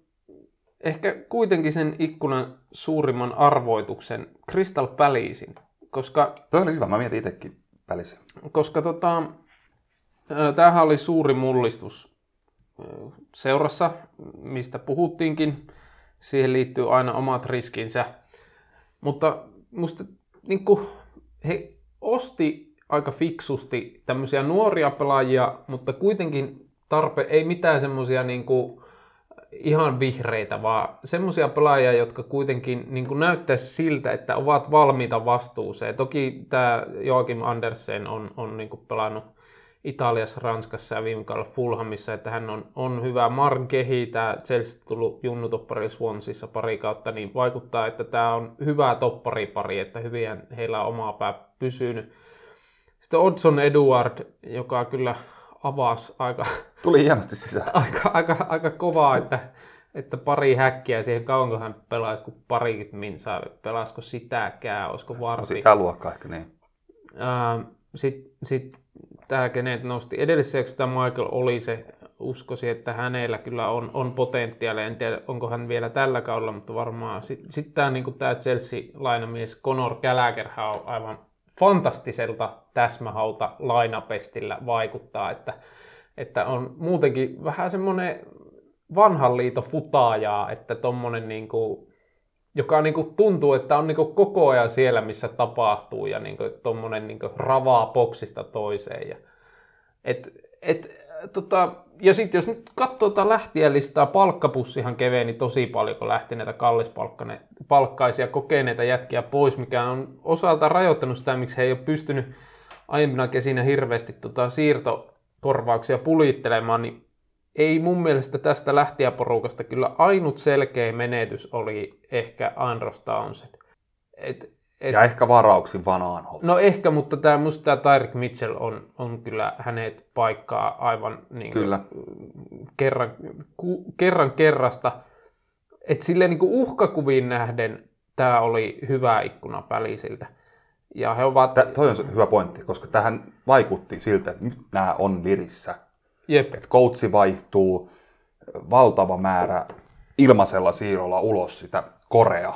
ehkä kuitenkin sen ikkunan suurimman arvoituksen Crystal Palacein, koska Toi oli hyvä, mä mietin itsekin välissä. koska tota, tämähän oli suuri mullistus seurassa, mistä puhuttiinkin. Siihen liittyy aina omat riskinsä. Mutta musta niin kuin, he osti aika fiksusti tämmöisiä nuoria pelaajia, mutta kuitenkin tarpe, ei mitään semmoisia niin kuin, ihan vihreitä, vaan semmoisia pelaajia, jotka kuitenkin niin kuin näyttäisi siltä, että ovat valmiita vastuuseen. Toki tämä Joakim Andersen on, on niin pelannut Italiassa, Ranskassa ja viime kaudella Fulhamissa, että hän on, on hyvä. Mark Kehi, tämä Chelsea tullut junnutoppari Swansissa pari kautta, niin vaikuttaa, että tämä on hyvä topparipari, että hyvin heillä on omaa pää pysynyt. Sitten Odson Eduard, joka kyllä avasi aika, Tuli hienosti sisään. aika, aika, aika kovaa, että, että pari häkkiä siihen kauanko hän pelaa, kun parikymmentä minsaa, pelasko sitäkään, olisiko No varti. sitä luokkaa ehkä niin. Sitten sit tämä, kenet nosti edelliseksi, tämä Michael oli se, uskosi, että hänellä kyllä on, on potentiaalia. En tiedä, onko hän vielä tällä kaudella, mutta varmaan. Sitten sit tämä niinku tää Chelsea-lainamies Conor Gallagher on aivan fantastiselta täsmähauta lainapestillä vaikuttaa, että, että on muutenkin vähän semmoinen vanhan liiton futaajaa, että tommonen niinku, joka niinku tuntuu, että on niinku koko ajan siellä, missä tapahtuu ja niinku tommonen niinku ravaa boksista toiseen. Ja, et, et, tota, ja sitten jos nyt katsoo tätä lähtijälistaa, palkkapussihan keveni tosi paljon, kun lähti näitä kallispalkkaisia kokeneita jätkiä pois, mikä on osalta rajoittanut sitä, miksi he ei ole pystynyt aiempina kesinä hirveästi tota siirtokorvauksia pulittelemaan, niin ei mun mielestä tästä lähtijäporukasta kyllä ainut selkeä menetys oli ehkä Andros Townsend. Et, et, Ja ehkä varauksin Van Aanholt. no ehkä, mutta tämä, musta tämä Tyreek Mitchell on, on kyllä hänet paikkaa aivan niin Kyllä. kerran, ku, kerran kerrasta. Et silleen niin uhkakuviin nähden tämä oli hyvä ikkuna Pälisiltä. Ja he ovat... Tä, toi on se hyvä pointti, koska tähän vaikutti siltä, että nyt nämä on lirissä. Jep, että coachi vaihtuu, valtava määrä ilmaisella siirrolla ulos sitä korea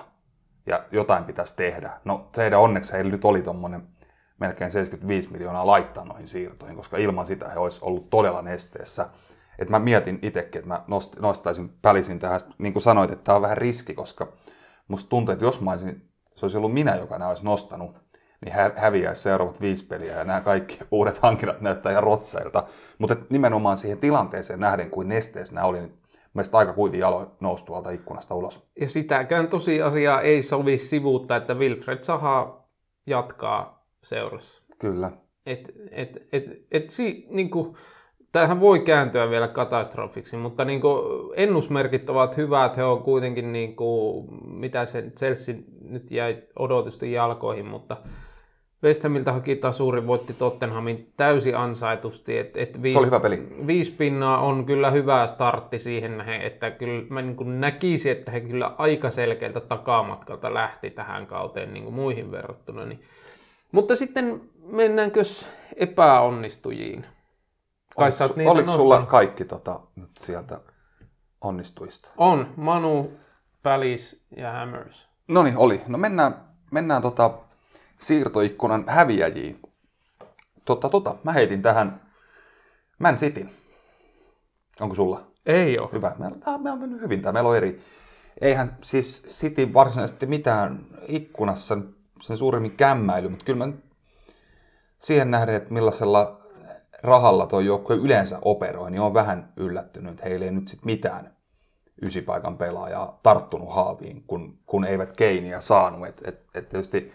ja jotain pitäisi tehdä. No heidän onneksi heillä nyt oli tuommoinen melkein 75 miljoonaa laittaa noihin siirtoihin, koska ilman sitä he olisi ollut todella nesteessä. Et mä mietin itsekin, että mä nost- nostaisin pälisin tähän, niin kuin sanoit, että tämä on vähän riski, koska musta tuntuu, että jos mä olisin, se olisi ollut minä, joka nämä olisi nostanut, niin hä- häviäisi seuraavat viisi peliä ja nämä kaikki uudet hankinnat näyttää ihan rotseilta. Mutta nimenomaan siihen tilanteeseen nähden, kuin nesteessä nämä oli, niin mielestäni aika kuivin jaloin nousi tuolta ikkunasta ulos. ja sitäkään tosiasiaa ei sovi sivuuttaa, että Wilfred Saha jatkaa seurassa. Kyllä. Et, et, et, et si, niinku, tämähän voi kääntyä vielä katastrofiksi, mutta niinku, ennusmerkit ovat hyvät. He on kuitenkin, niinku, mitä se Chelsea nyt jäi odotusten jalkoihin, mutta West Hamilta haki tasuri, voitti Tottenhamin täysin ansaitusti. Et, et viisi, Se oli hyvä peli. viisi pinnaa on kyllä hyvä startti siihen nähden, että kyllä mä niin kuin näkisin, että he kyllä aika selkeältä takamatkalta lähti tähän kauteen niin kuin muihin verrattuna. Niin. Mutta sitten mennäänkö epäonnistujiin? Kai sä oot niitä oliko sulla kaikki tota, nyt sieltä onnistuista? On, Manu, Pälis ja Hammers. No niin, oli. No mennään, mennään tota siirtoikkunan häviäjiin. Tota, tota, mä heitin tähän Man Cityn. Onko sulla? Ei ole. Hyvä. Meillä, ah, meillä on mennyt hyvin tämä. Meillä on eri. Eihän siis City varsinaisesti mitään ikkunassa sen suuremmin kämmäily, mutta kyllä mä siihen nähden, että millaisella rahalla tuo joukkue yleensä operoi, niin on vähän yllättynyt, että heillä ei nyt sit mitään ysipaikan pelaajaa tarttunut haaviin, kun, kun eivät keiniä saanut. Et, et, et tietysti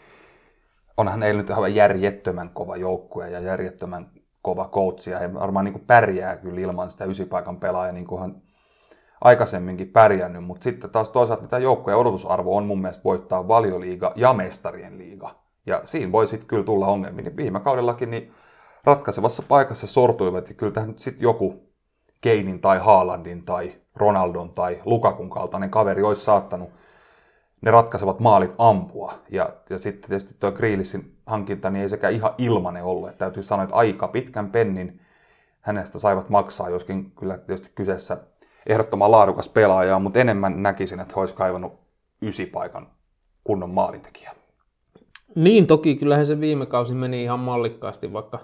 onhan heillä nyt aivan järjettömän kova joukkue ja järjettömän kova coach, ja he varmaan niin pärjää kyllä ilman sitä ysipaikan pelaajaa, niin kuin hän aikaisemminkin pärjännyt, mutta sitten taas toisaalta tämä joukkueen odotusarvo on mun mielestä voittaa valioliiga ja mestarien liiga. Ja siinä voi sitten kyllä tulla ongelmia. Niin viime kaudellakin niin ratkaisevassa paikassa sortuivat, ja kyllä tähän nyt sitten joku Keinin tai Haalandin tai Ronaldon tai Lukakun kaltainen kaveri olisi saattanut ne ratkaisevat maalit ampua. Ja, ja sitten tietysti tuo Grealishin hankinta niin ei sekä ihan ilmanen ollut. Että täytyy sanoa, että aika pitkän pennin hänestä saivat maksaa, joskin kyllä tietysti kyseessä ehdottoman laadukas pelaaja, mutta enemmän näkisin, että olisi kaivannut ysipaikan kunnon maalintekijä. Niin, toki kyllähän se viime kausi meni ihan mallikkaasti, vaikka,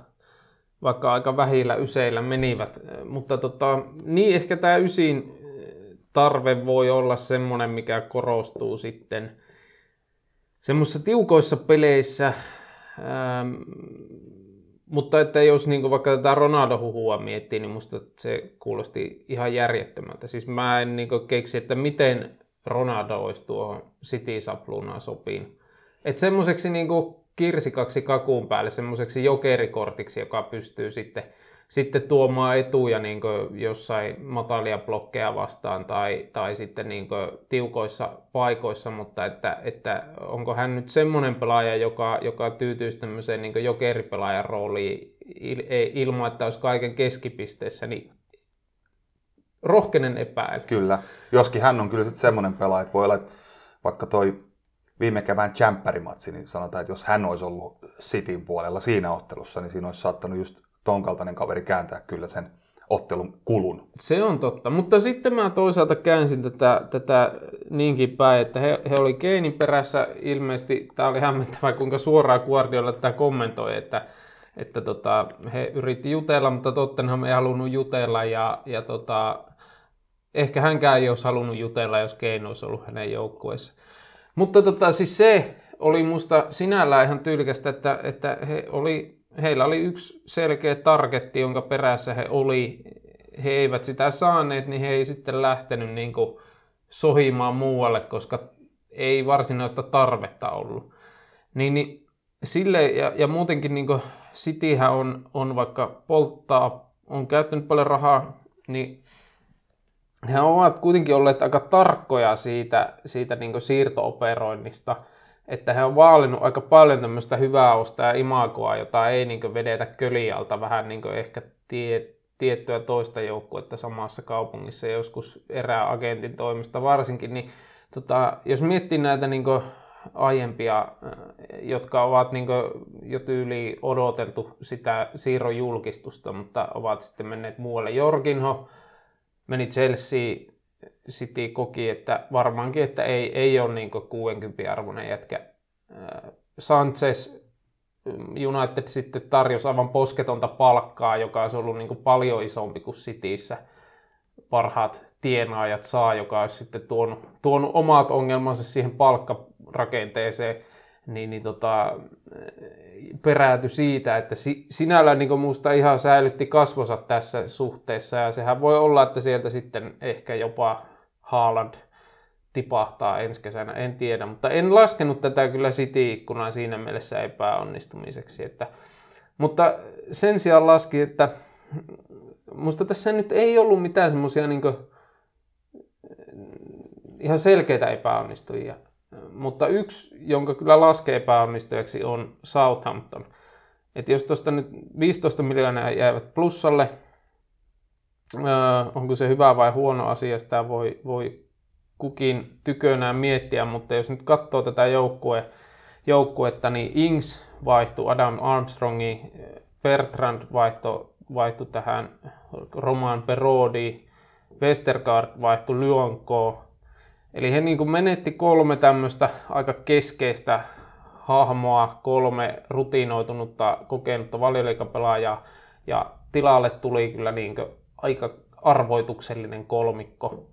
vaikka aika vähillä yseillä menivät. Mutta tota, niin ehkä tämä ysin tarve voi olla semmoinen, mikä korostuu sitten semmoisissa tiukoissa peleissä, ähm, mutta että jos niin vaikka tätä Ronaldo-huhua miettii, niin musta se kuulosti ihan järjettömältä. Siis mä en niin keksi, että miten Ronaldo olisi tuohon City-saplunaan sopiin. Että semmoiseksi niin kirsikaksi kakuun päälle, semmoiseksi jokerikortiksi, joka pystyy sitten sitten tuomaan etuja niin jossain matalia blokkeja vastaan tai, tai sitten niin tiukoissa paikoissa, mutta että, että onko hän nyt semmoinen pelaaja, joka, joka tyytyisi tämmöiseen niin jokeripelaajan rooliin ilman, että olisi kaiken keskipisteessä, niin rohkenen epäillä. Kyllä, joskin hän on kyllä sitten semmoinen pelaaja, että voi olla, että vaikka toi viime kevään champperimatsi, niin sanotaan, että jos hän olisi ollut Cityn puolella siinä ottelussa, niin siinä olisi saattanut just ton kaltainen kaveri kääntää kyllä sen ottelun kulun. Se on totta, mutta sitten mä toisaalta käänsin tätä, tätä niinkin päin, että he, he oli Keinin perässä ilmeisesti, tämä oli hämmentävää kuinka suoraan Guardiola tätä kommentoi, että, että tota, he yritti jutella, mutta Tottenham ei halunnut jutella ja, ja tota, ehkä hänkään ei olisi halunnut jutella, jos Keino olisi ollut hänen joukkueessa. Mutta tota, siis se oli musta sinällään ihan tyylikästä, että, että he oli heillä oli yksi selkeä targetti, jonka perässä he oli. He eivät sitä saaneet, niin he ei sitten lähtenyt niin kuin sohimaan muualle, koska ei varsinaista tarvetta ollut. Niin, niin sille, ja, ja muutenkin niin Cityhän on, on vaikka polttaa, on käyttänyt paljon rahaa, niin he ovat kuitenkin olleet aika tarkkoja siitä, siitä niin siirtooperoinnista – että he on vaalinut aika paljon tämmöistä hyvää ostaa imagoa, jota ei niin vedetä kölialta vähän niin ehkä tie, tiettyä toista joukkuetta samassa kaupungissa joskus erää agentin toimesta varsinkin, niin tota, jos miettii näitä niin aiempia, jotka ovat niin jo tyyli odoteltu sitä siirron julkistusta, mutta ovat sitten menneet muualle. Jorginho meni Chelsea City koki, että varmaankin, että ei, ei ole niin 60 arvoinen jätkä. Sanchez United sitten tarjosi aivan posketonta palkkaa, joka olisi ollut niin paljon isompi kuin Cityssä parhaat tienaajat saa, joka olisi sitten tuonut, tuonut omat ongelmansa siihen palkkarakenteeseen, niin, niin tota, perääty siitä, että si, sinällään niin minusta ihan säilytti kasvonsa tässä suhteessa, ja sehän voi olla, että sieltä sitten ehkä jopa Haaland tipahtaa ensi kesänä, en tiedä, mutta en laskenut tätä kyllä City-ikkunaa siinä mielessä epäonnistumiseksi. Että, mutta sen sijaan laski, että musta tässä nyt ei ollut mitään semmoisia niin ihan selkeitä epäonnistujia. Mutta yksi, jonka kyllä laskee epäonnistujaksi, on Southampton. Et jos tuosta nyt 15 miljoonaa jäävät plussalle, onko se hyvä vai huono asia, sitä voi, voi kukin tykönään miettiä, mutta jos nyt katsoo tätä joukkue, joukkuetta, niin Ings vaihtui Adam Armstrongi, Bertrand vaihtui, vaihtui tähän Roman Perodi, Westergaard vaihtui Lyonko. Eli he niin kuin menetti kolme tämmöistä aika keskeistä hahmoa, kolme rutinoitunutta, kokenutta valioliikapelaajaa, ja tilalle tuli kyllä niin aika arvoituksellinen kolmikko.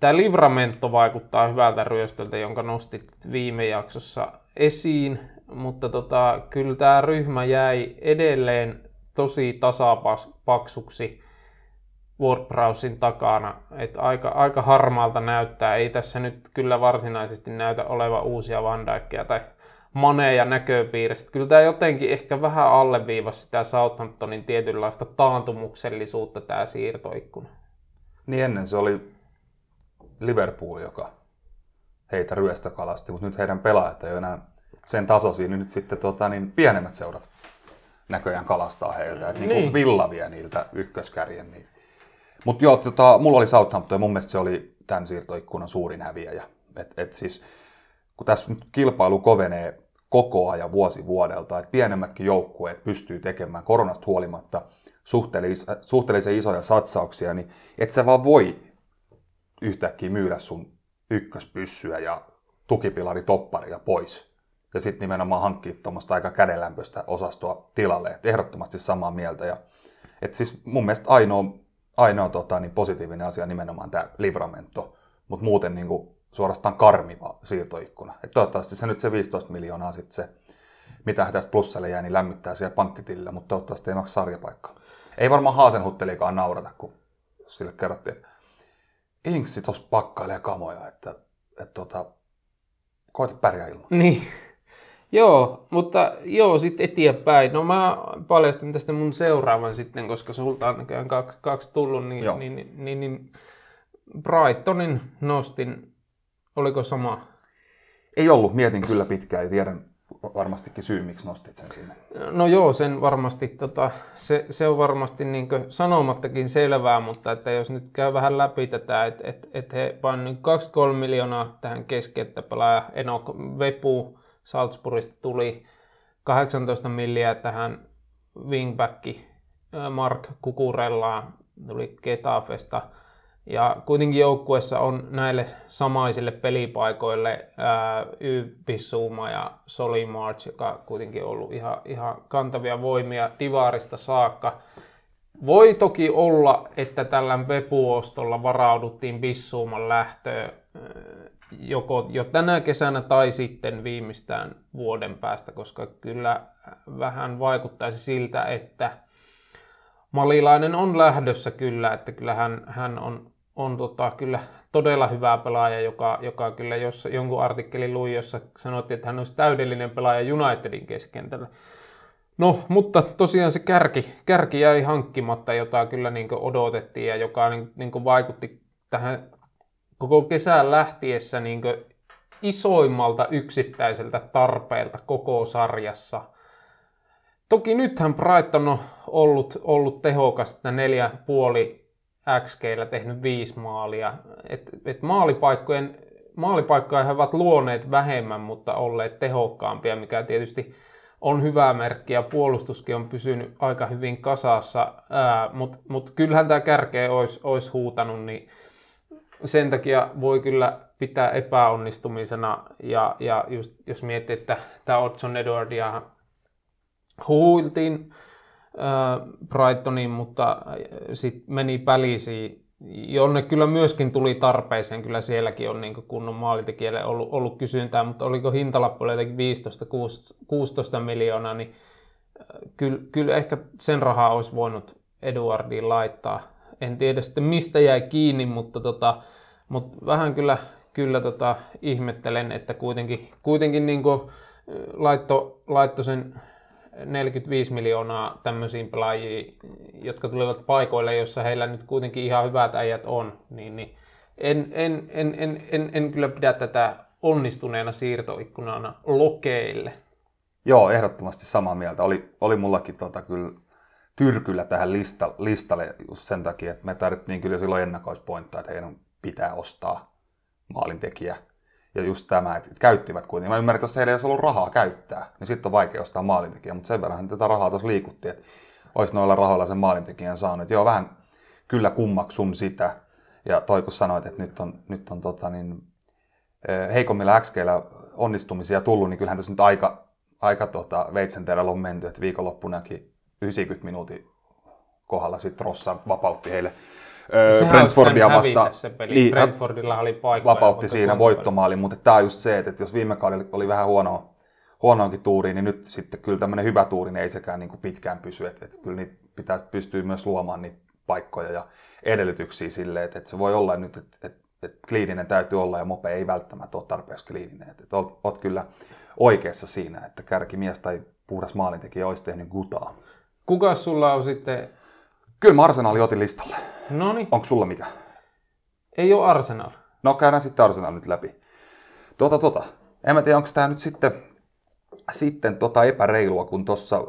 Tämä Livramento vaikuttaa hyvältä ryöstöltä, jonka nostit viime jaksossa esiin, mutta tota, kyllä tämä ryhmä jäi edelleen tosi tasapaksuksi WordProwsin takana. Et aika, aika harmaalta näyttää. Ei tässä nyt kyllä varsinaisesti näytä oleva uusia Van Dijkia tai maneja näköpiiristä. Kyllä tämä jotenkin ehkä vähän alleviivasi sitä Southamptonin tietynlaista taantumuksellisuutta tämä siirtoikkuna. Niin ennen se oli Liverpool, joka heitä ryöstökalasti, mutta nyt heidän pelaajat ei ole enää sen tasoisia, niin nyt sitten tota, niin pienemmät seurat näköjään kalastaa heiltä. Et niin kuin Niin. Villa vie niiltä ykköskärjen. Niin. Mutta joo, tota, mulla oli Southampton ja mun mielestä se oli tämän siirtoikkunan suurin häviäjä. Et, et siis, kun tässä nyt kilpailu kovenee koko ajan vuosi vuodelta, että pienemmätkin joukkueet pystyy tekemään koronasta huolimatta suhteellis- suhteellisen isoja satsauksia, niin et sä vaan voi yhtäkkiä myydä sun ykköspyssyä ja tukipilari topparia pois. Ja sitten nimenomaan hankkia tuommoista aika kädenlämpöistä osastoa tilalle. Et ehdottomasti samaa mieltä. Ja, et siis mun mielestä ainoa, ainoa tota, niin positiivinen asia nimenomaan tämä Livramento, mutta muuten niin kuin, suorastaan karmiva siirtoikkuna. Et toivottavasti se nyt se 15 miljoonaa sitten se, mitä tästä plussalle jää, niin lämmittää siellä pankkitilillä, mutta toivottavasti ei maksa sarjapaikkaa. Ei varmaan Haasenhuttelikaan naurata, kun sille kerrottiin, että Inksi tuossa pakkailee kamoja, että, että tota, koita pärjää ilman. Niin. Joo, mutta joo, sitten eteenpäin. No mä paljastan tästä mun seuraavan sitten, koska sulta on näköjään kaksi, kaksi tullut, niin, Joo. niin, niin, niin, niin Brightonin nostin, oliko sama? Ei ollut, mietin kyllä pitkään ja tiedän varmastikin syy, miksi nostit sen sinne. No joo, sen varmasti, tota, se, se on varmasti niin sanomattakin selvää, mutta että jos nyt käy vähän läpi tätä, että et, et he painoivat 23 miljoonaa tähän keskeyttäpelaaja Enok Vepu Salzburgista tuli 18 milliä tähän wingbacki Mark Kukurellaa tuli Getafesta. Ja kuitenkin joukkueessa on näille samaisille pelipaikoille ää, Y-Bissuma ja Soli March, joka kuitenkin on ollut ihan, ihan kantavia voimia Divarista saakka. Voi toki olla, että tällä Vepuostolla varauduttiin Bissuuman lähtöön joko jo tänä kesänä tai sitten viimeistään vuoden päästä, koska kyllä vähän vaikuttaisi siltä, että Malilainen on lähdössä kyllä, että kyllä hän, on, on tota, kyllä todella hyvä pelaaja, joka, joka kyllä jos jonkun artikkelin luin, jossa sanottiin, että hän olisi täydellinen pelaaja Unitedin keskentällä. No, mutta tosiaan se kärki, kärki jäi hankkimatta, jota kyllä niin odotettiin ja joka niin, niin vaikutti tähän koko kesään lähtiessä niin isoimmalta yksittäiseltä tarpeelta koko sarjassa – Toki nythän Brighton on ollut, ollut tehokas, että neljä puoli XGllä tehnyt viisi maalia. Et, et maalipaikkojen, maalipaikkoja he ovat luoneet vähemmän, mutta olleet tehokkaampia, mikä tietysti on hyvä merkki ja puolustuskin on pysynyt aika hyvin kasassa, mutta mut kyllähän tämä kärkeä olisi, olisi huutanut, niin sen takia voi kyllä pitää epäonnistumisena ja, ja just, jos miettii, että tämä Odson Edwardia huiltiin äh, Brightoniin, mutta sitten meni Pälisiin, jonne kyllä myöskin tuli tarpeeseen. Kyllä sielläkin on niin kunnon maalitekijälle ollut, ollut kysyntää, mutta oliko hintalappu jotenkin 15-16 miljoonaa, niin kyllä, kyllä ehkä sen rahaa olisi voinut Eduardiin laittaa. En tiedä sitten mistä jäi kiinni, mutta, tota, mutta vähän kyllä, kyllä tota, ihmettelen, että kuitenkin, kuitenkin niin laitto, laitto sen 45 miljoonaa tämmöisiin pelaajiin, jotka tulevat paikoille, jossa heillä nyt kuitenkin ihan hyvät äijät on, niin, niin en, en, en, en, en, en kyllä pidä tätä onnistuneena siirtoikkunana lokeille. Joo, ehdottomasti samaa mieltä. Oli, oli mullakin tota, kyllä tyrkyllä tähän lista, listalle just sen takia, että me tarvittiin kyllä silloin ennakoispointtaa, että heidän pitää ostaa maalintekijä. Ja just tämä, että käyttivät kuitenkin. Mä ymmärrän, että jos heillä ei olisi ollut rahaa käyttää, niin sitten on vaikea ostaa maalintekijä. Mutta sen verran tätä rahaa tuossa liikuttiin, että olisi noilla rahoilla sen maalintekijän saanut. Joo, vähän kyllä kummaksun sitä. Ja toi kun sanoit, että nyt on, nyt on tota, niin, heikommilla XGllä onnistumisia tullut, niin kyllähän tässä nyt aika, aika tota, veitsenterällä on menty, että viikonloppunakin 90 minuutin kohdalla sitten Rossa vapautti heille Sehän Brentfordia vastaan. Se peli. Niin, Brentfordilla oli paikka. vapautti siinä voittomaali, mutta tämä on just se, että jos viime kaudella oli vähän huonoa, huonoakin tuuri, niin nyt sitten kyllä tämmöinen hyvä tuuri niin ei sekään niin kuin pitkään pysy. Että, että kyllä niitä pitää pystyä myös luomaan niitä paikkoja ja edellytyksiä sille, että, että se voi olla nyt, että, että, että kliininen täytyy olla ja mope ei välttämättä ole tarpeeksi kliininen. Että, että kyllä oikeassa siinä, että kärkimies tai puhdas maalintekijä olisi tehnyt gutaa. Kuka sulla on sitten... Kyllä mä Arsenali otin listalle. No niin, Onko sulla mikä? ei ole Arsenal. No käydään sitten Arsenal nyt läpi. Tota, tota. En mä tiedä, onko tämä nyt sitten sitten tota epäreilua, kun tuossa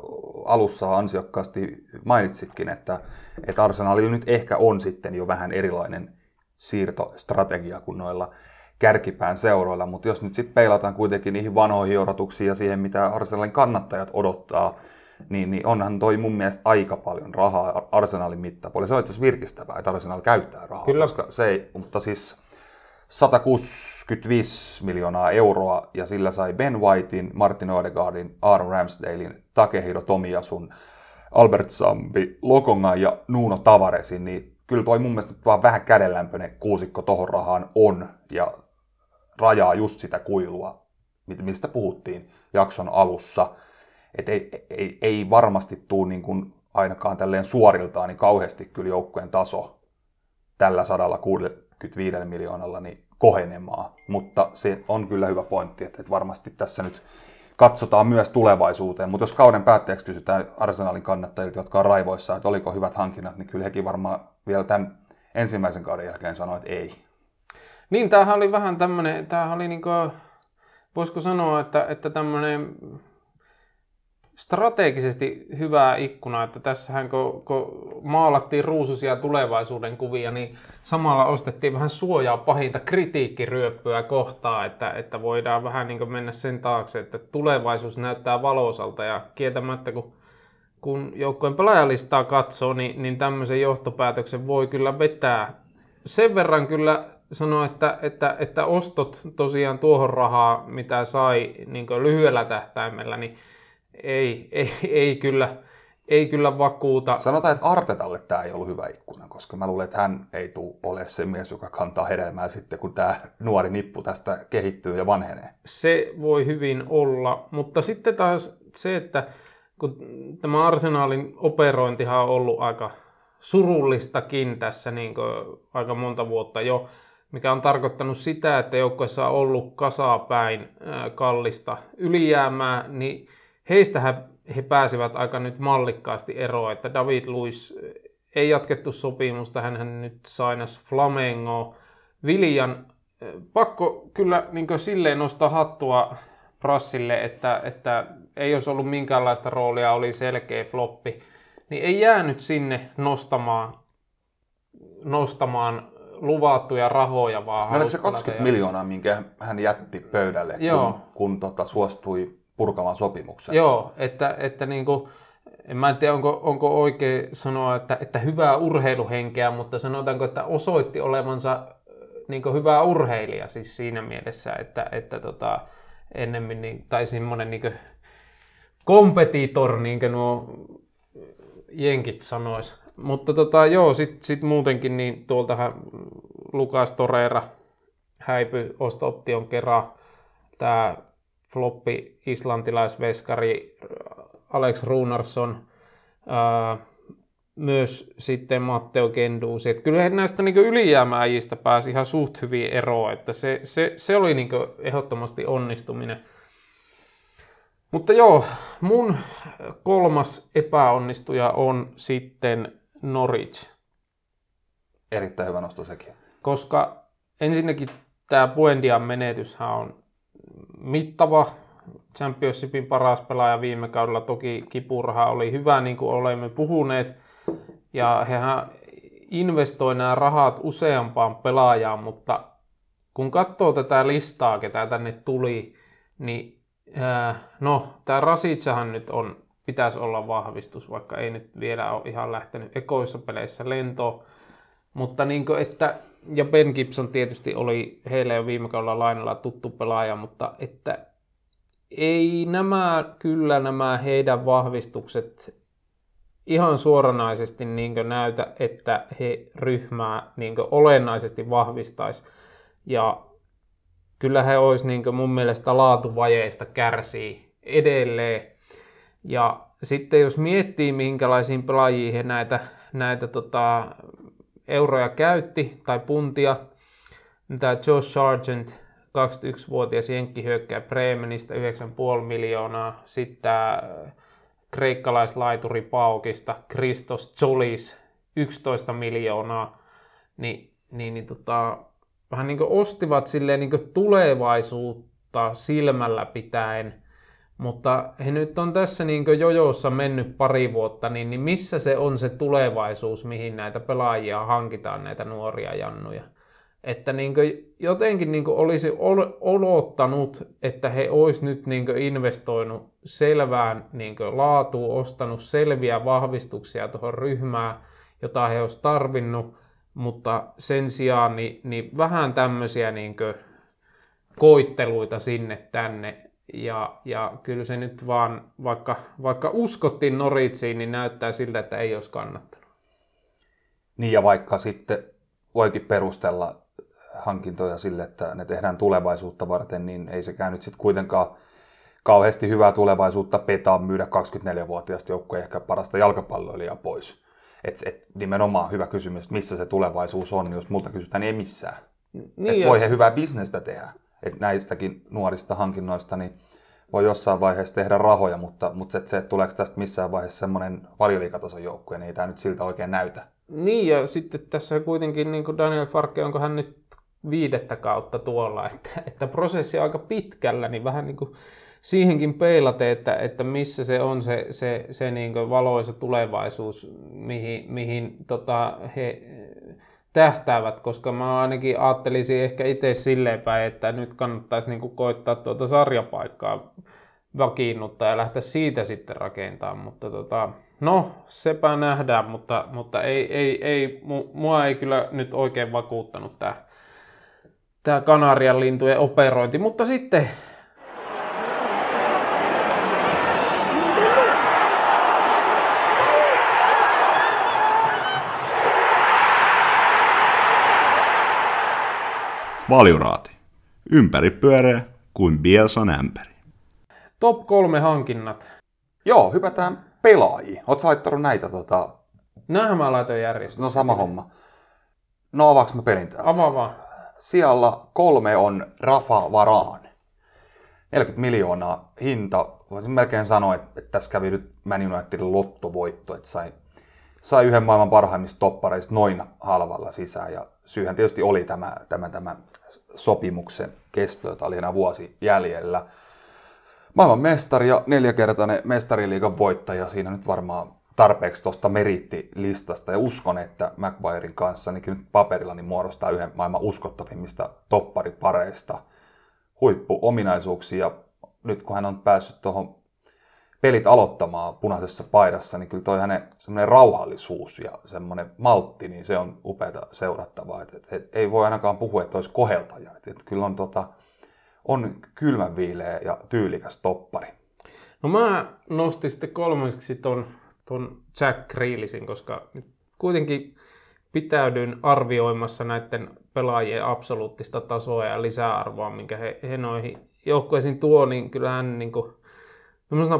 alussa ansiokkaasti mainitsitkin, että, että Arsenalilla nyt ehkä on sitten jo vähän erilainen siirtostrategia kuin noilla kärkipään seuroilla, mutta jos nyt sitten peilataan kuitenkin niihin vanhoihin odotuksiin ja siihen, mitä Arsenalin kannattajat odottaa, niin, niin onhan toi mun mielestä aika paljon rahaa Arsenalin mittapuolella. Se on itse asiassa virkistävää, että Arsenal käyttää rahaa, Kyllä. koska se ei, mutta siis 165 miljoonaa euroa ja sillä sai Ben Whitein, Martin Odegaardin, Aaron Ramsdalein, Takehiro Tomiyasun, Albert Sambi, Lokonga ja Nuno Tavaresin, niin kyllä toi mun mielestä vaan vähän kädenlämpöinen kuusikko tohon rahaan on ja rajaa just sitä kuilua, mistä puhuttiin jakson alussa. Et ei, ei, ei varmasti tule niin kuin ainakaan tälleen suoriltaan niin kauheasti kyllä joukkueen taso tällä 165 miljoonalla niin kohenemaan. Mutta se on kyllä hyvä pointti, että, että varmasti tässä nyt katsotaan myös tulevaisuuteen. Mutta jos kauden päätteeksi kysytään Arsenalin kannattajilta, jotka on raivoissa, että oliko hyvät hankinnat, niin kyllä hekin varmaan vielä tämän ensimmäisen kauden jälkeen sanoo, että ei. Niin, tämähän oli vähän tämmöinen, tämähän oli niinku, voisiko sanoa, että, että tämmöinen strategisesti hyvää ikkuna, että tässähän kun, kun maalattiin ruususia tulevaisuuden kuvia, niin samalla ostettiin vähän suojaa pahinta kritiikkiryöppyä kohtaa, että, että voidaan vähän niin mennä sen taakse, että tulevaisuus näyttää valoisalta ja kieltämättä kun, kun joukkojen pelaajalistaa katsoo, niin, niin tämmöisen johtopäätöksen voi kyllä vetää. Sen verran kyllä sanoa, että, että, että ostot tosiaan tuohon rahaa, mitä sai niin lyhyellä tähtäimellä, niin ei, ei, ei, kyllä, ei kyllä vakuuta. Sanotaan, että Artetalle tämä ei ollut hyvä ikkuna, koska mä luulen, että hän ei tule ole se mies, joka kantaa hedelmää sitten, kun tämä nuori nippu tästä kehittyy ja vanhenee. Se voi hyvin olla, mutta sitten taas se, että kun tämä arsenaalin operointihan on ollut aika surullistakin tässä niin aika monta vuotta jo, mikä on tarkoittanut sitä, että joukkueessa on ollut kasaa päin kallista ylijäämää, niin heistähän he pääsivät aika nyt mallikkaasti eroon, että David Luiz ei jatkettu sopimusta, hän nyt sainas Flamengo. Viljan, pakko kyllä niin silleen nostaa hattua Prassille, että, että ei olisi ollut minkäänlaista roolia, oli selkeä floppi, niin ei jäänyt sinne nostamaan, nostamaan luvattuja rahoja, vaan No, se 20 miljoonaa, minkä hän jätti pöydälle, Joo. kun, kun tota, suostui purkamaan sopimuksen. Joo, että, että niin kuin, en mä tiedä, onko, onko oikein sanoa, että, että hyvää urheiluhenkeä, mutta sanotaanko, että osoitti olevansa niin hyvää urheilija siis siinä mielessä, että, että tota, ennemmin, niin, tai semmoinen niin kompetitor, niin kuin nuo jenkit sanois. Mutta tota, joo, sitten sit muutenkin, niin tuoltahan Lukas Torreira häipy osto-option kerran. Tämä floppi islantilaisveskari Alex Runarsson, ää, myös sitten Matteo Genduusi. Että kyllä näistä niin ylijäämäjistä pääsi ihan suht hyvin eroon, että se, se, se oli niin ehdottomasti onnistuminen. Mutta joo, mun kolmas epäonnistuja on sitten Norwich. Erittäin hyvä nosto sekin. Koska ensinnäkin tämä Buendian menetyshän on mittava. Championshipin paras pelaaja viime kaudella. Toki Kipurha oli hyvä, niin kuin olemme puhuneet. Ja hehän investoi nämä rahat useampaan pelaajaan, mutta kun katsoo tätä listaa, ketä tänne tuli, niin äh, no, tämä Rasitsahan nyt on, pitäisi olla vahvistus, vaikka ei nyt vielä ole ihan lähtenyt ekoissa peleissä lentoon. Mutta niin kuin, että, ja Ben Gibson tietysti oli heille jo viime kaudella lainalla tuttu pelaaja, mutta että ei nämä, kyllä nämä heidän vahvistukset ihan suoranaisesti niin näytä, että he ryhmää niin olennaisesti vahvistaisi. Ja kyllä he olisi niin mun mielestä laatuvajeista kärsii edelleen. Ja sitten jos miettii, minkälaisiin pelaajiin he näitä, näitä tota, euroja käytti, tai puntia, niin tämä Josh Sargent, 21-vuotias jenkkihyökkäjä Bremenistä 9,5 miljoonaa. Sitten tämä kreikkalaislaituri Paukista, Christos Zolis, 11 miljoonaa. Ni, niin, niin tota, vähän niin ostivat silleen niin tulevaisuutta silmällä pitäen Mutta he nyt on tässä niin jojossa mennyt pari vuotta, niin, niin missä se on se tulevaisuus, mihin näitä pelaajia hankitaan, näitä nuoria jannuja? Että niin jotenkin niin olisi olottanut, että he olisi nyt niin investoinut selvään niin laatuun, ostanut selviä vahvistuksia tuohon ryhmään, jota he olisi tarvinnut, mutta sen sijaan niin, niin vähän tämmöisiä niin koitteluita sinne tänne. Ja, ja kyllä se nyt vaan, vaikka, vaikka uskottiin Noritsiin, niin näyttää siltä, että ei olisi kannattanut. Niin ja vaikka sitten voikin perustella hankintoja sille, että ne tehdään tulevaisuutta varten, niin ei sekään nyt sitten kuitenkaan kauheasti hyvää tulevaisuutta petaa myydä 24-vuotiaasta joukkoja ehkä parasta jalkapalloilijaa pois. Et, et nimenomaan hyvä kysymys, missä se tulevaisuus on, jos multa kysytään, niin ei missään. Niin et voi he hyvää bisnestä tehdä. Et näistäkin nuorista hankinnoista niin voi jossain vaiheessa tehdä rahoja, mutta, mutta se, että tuleeko tästä missään vaiheessa semmoinen valioliikatason joukkue, niin ei tämä nyt siltä oikein näytä. Niin, ja sitten tässä kuitenkin niin kuin Daniel Farke, onko hän nyt viidettä kautta tuolla, että, että prosessi on aika pitkällä, niin vähän niin kuin siihenkin peilate, että, että missä se on se, se, se niin kuin valoisa tulevaisuus, mihin, mihin tota, he tähtäävät, koska mä ainakin ajattelisin ehkä itse silleen päin, että nyt kannattaisi niin koittaa tuota sarjapaikkaa vakiinnuttaa ja lähteä siitä sitten rakentamaan, mutta tota, no sepä nähdään, mutta, mutta ei, ei, ei, mua ei kyllä nyt oikein vakuuttanut tämä tämä Kanarian lintujen operointi. Mutta sitten Valjuraati. Ympäri pyöreä kuin Bielsan ämpäri. Top kolme hankinnat. Joo, hypätään pelaajiin. Oletko laittanut näitä tota... Nämähän mä laitoin järjestöön. No sama homma. No avaaks mä pelin täältä? Avaa vaan sijalla kolme on Rafa Varaan. 40 miljoonaa hinta. Voisin melkein sanoa, että, että tässä kävi nyt Man Unitedin lottovoitto, että sai, sai yhden maailman parhaimmista toppareista noin halvalla sisään. Ja syyhän tietysti oli tämä, tämä, tämä sopimuksen kesto, jota oli enää vuosi jäljellä. Maailman mestari ja neljäkertainen mestariliigan voittaja. Siinä nyt varmaan tarpeeksi tuosta merittilistasta ja uskon, että McBairin kanssa niin nyt paperilla niin muodostaa yhden maailman uskottavimmista topparipareista huippuominaisuuksia. Nyt kun hän on päässyt tuohon pelit aloittamaan punaisessa paidassa, niin kyllä toi hänen semmoinen rauhallisuus ja semmoinen maltti, niin se on upeata seurattavaa. Et, et, et, ei voi ainakaan puhua, että olisi koheltaja. Et, et kyllä on, tota, on kylmänviileä ja tyylikäs toppari. No mä nostin sitten kolmanneksi ton tuon Jack Grealisin, koska kuitenkin pitäydyn arvioimassa näiden pelaajien absoluuttista tasoa ja lisäarvoa, minkä he, he noihin joukkueisiin tuo, niin kyllähän niin kuin,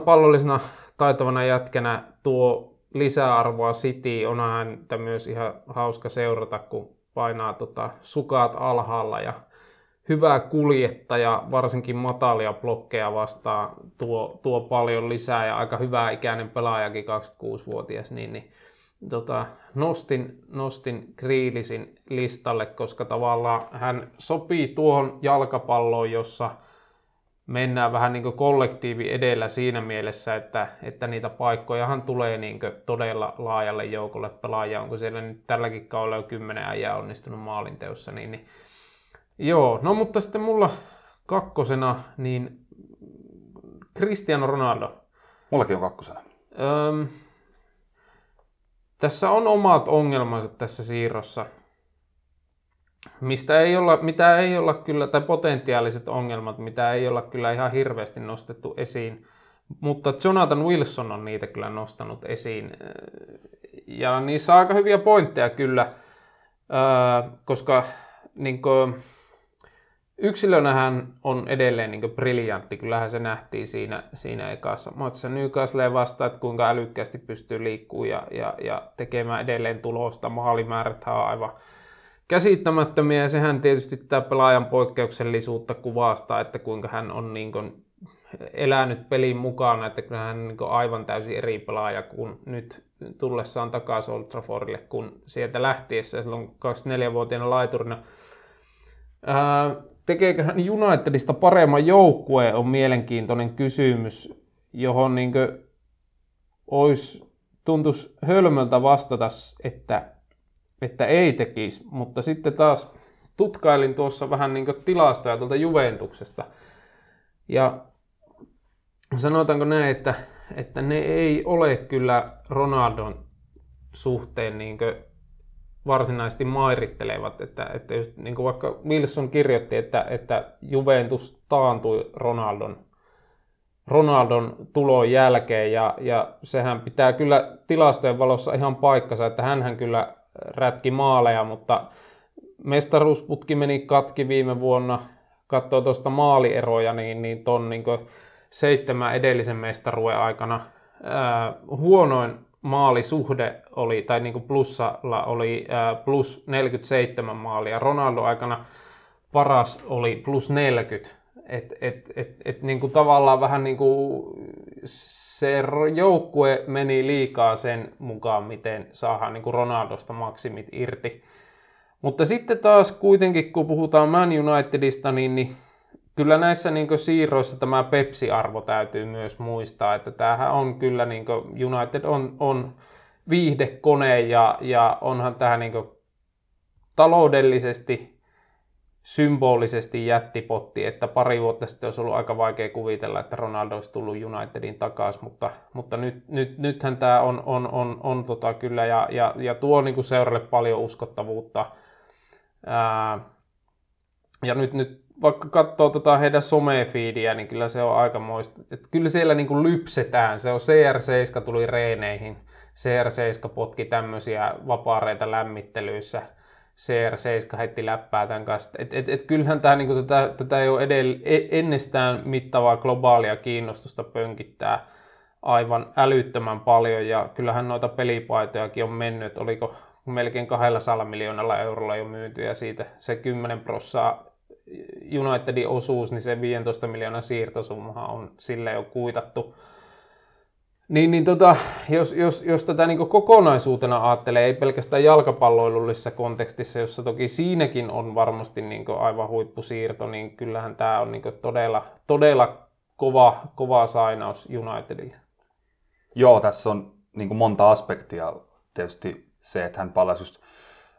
pallollisena taitavana jätkänä tuo lisäarvoa City. Onhan häntä myös ihan hauska seurata, kun painaa tota, sukat alhaalla ja hyvä kuljettaja, varsinkin matalia blokkeja vastaan, tuo, tuo paljon lisää ja aika hyvä ikäinen pelaajakin, 26-vuotias, niin, niin tota, nostin, nostin Kriilisin listalle, koska tavallaan hän sopii tuohon jalkapalloon, jossa mennään vähän niin kollektiivi edellä siinä mielessä, että, että niitä paikkojahan tulee niin todella laajalle joukolle pelaajia. Onko siellä nyt tälläkin kaudella jo kymmenen äijää onnistunut maalinteossa, niin, niin Joo, no mutta sitten mulla kakkosena, niin Cristiano Ronaldo. Mullakin on kakkosena. Öm, tässä on omat ongelmansa tässä siirrossa, mistä ei olla, mitä ei olla kyllä, tai potentiaaliset ongelmat, mitä ei olla kyllä ihan hirveästi nostettu esiin. Mutta Jonathan Wilson on niitä kyllä nostanut esiin. Ja niissä on aika hyviä pointteja kyllä, koska niin kuin, yksilönä hän on edelleen niin briljantti, kyllähän se nähtiin siinä, siinä ekassa matsissa Newcastle vastaan, että kuinka älykkäästi pystyy liikkumaan ja, ja, ja tekemään edelleen tulosta. Maalimäärät on aivan käsittämättömiä ja sehän tietysti tämä pelaajan poikkeuksellisuutta kuvastaa, että kuinka hän on niin kuin elänyt pelin mukana, että kyllä hän niin aivan täysin eri pelaaja kuin nyt tullessaan takaisin Old Traffordille, kun sieltä lähtiessä silloin 24-vuotiaana laiturina. Ää, tekeekö hän Unitedista paremman joukkueen, on mielenkiintoinen kysymys, johon niin olisi, tuntuisi hölmöltä vastata, että, että ei tekisi, mutta sitten taas tutkailin tuossa vähän niin tilastoja tuolta Juventuksesta. Ja sanotaanko näin, että, että ne ei ole kyllä Ronaldon suhteen niin varsinaisesti mairittelevat, että, että just, niin vaikka Wilson kirjoitti, että, että Juventus taantui Ronaldon, Ronaldon tulon jälkeen ja, ja sehän pitää kyllä tilastojen valossa ihan paikkansa, että hän kyllä rätki maaleja, mutta mestaruusputki meni katki viime vuonna, katsoo tuosta maalieroja, niin, niin ton niin seitsemän edellisen mestaruuden aikana ää, huonoin maalisuhde oli, tai niin plussalla oli ää, plus 47 maalia. Ronaldo aikana paras oli plus 40. Et, et, et, et niin kuin tavallaan vähän niin kuin se joukkue meni liikaa sen mukaan, miten saadaan niin kuin Ronaldosta maksimit irti. Mutta sitten taas kuitenkin, kun puhutaan Man Unitedista, niin, niin kyllä näissä niin siirroissa tämä Pepsi-arvo täytyy myös muistaa, että tämähän on kyllä, niin United on, on viihdekone ja, ja onhan tähän niin taloudellisesti, symbolisesti jättipotti, että pari vuotta sitten olisi ollut aika vaikea kuvitella, että Ronaldo olisi tullut Unitedin takaisin, mutta, mutta nyt, nyt, nythän tämä on, on, on, on tota kyllä ja, ja, ja tuo niin seuralle paljon uskottavuutta. Ää, ja nyt, nyt vaikka katsoo tota heidän somefiidiä, niin kyllä se on aika moista. Et kyllä siellä niin kuin lypsetään. Se on CR7 tuli reeneihin. CR7 potki tämmöisiä vapaareita lämmittelyissä. CR7 heitti läppää tämän kanssa. Et, et, et kyllähän tämä, niin kuin, tätä, tätä ei ole edell, e, ennestään mittavaa globaalia kiinnostusta pönkittää aivan älyttömän paljon. Ja kyllähän noita pelipaitojakin on mennyt. Oliko melkein 200 miljoonalla eurolla jo myyty ja siitä se 10 prossaa Unitedin osuus, niin se 15 miljoonan siirtosumma on sille jo kuitattu. Niin, niin tota, jos, jos, jos tätä niin kokonaisuutena ajattelee, ei pelkästään jalkapalloilullisessa kontekstissa, jossa toki siinäkin on varmasti niin aivan huippusiirto, niin kyllähän tämä on niin todella, todella kova, kova sainaus Unitedille. Joo, tässä on niin monta aspektia. Tietysti se, että hän palasi just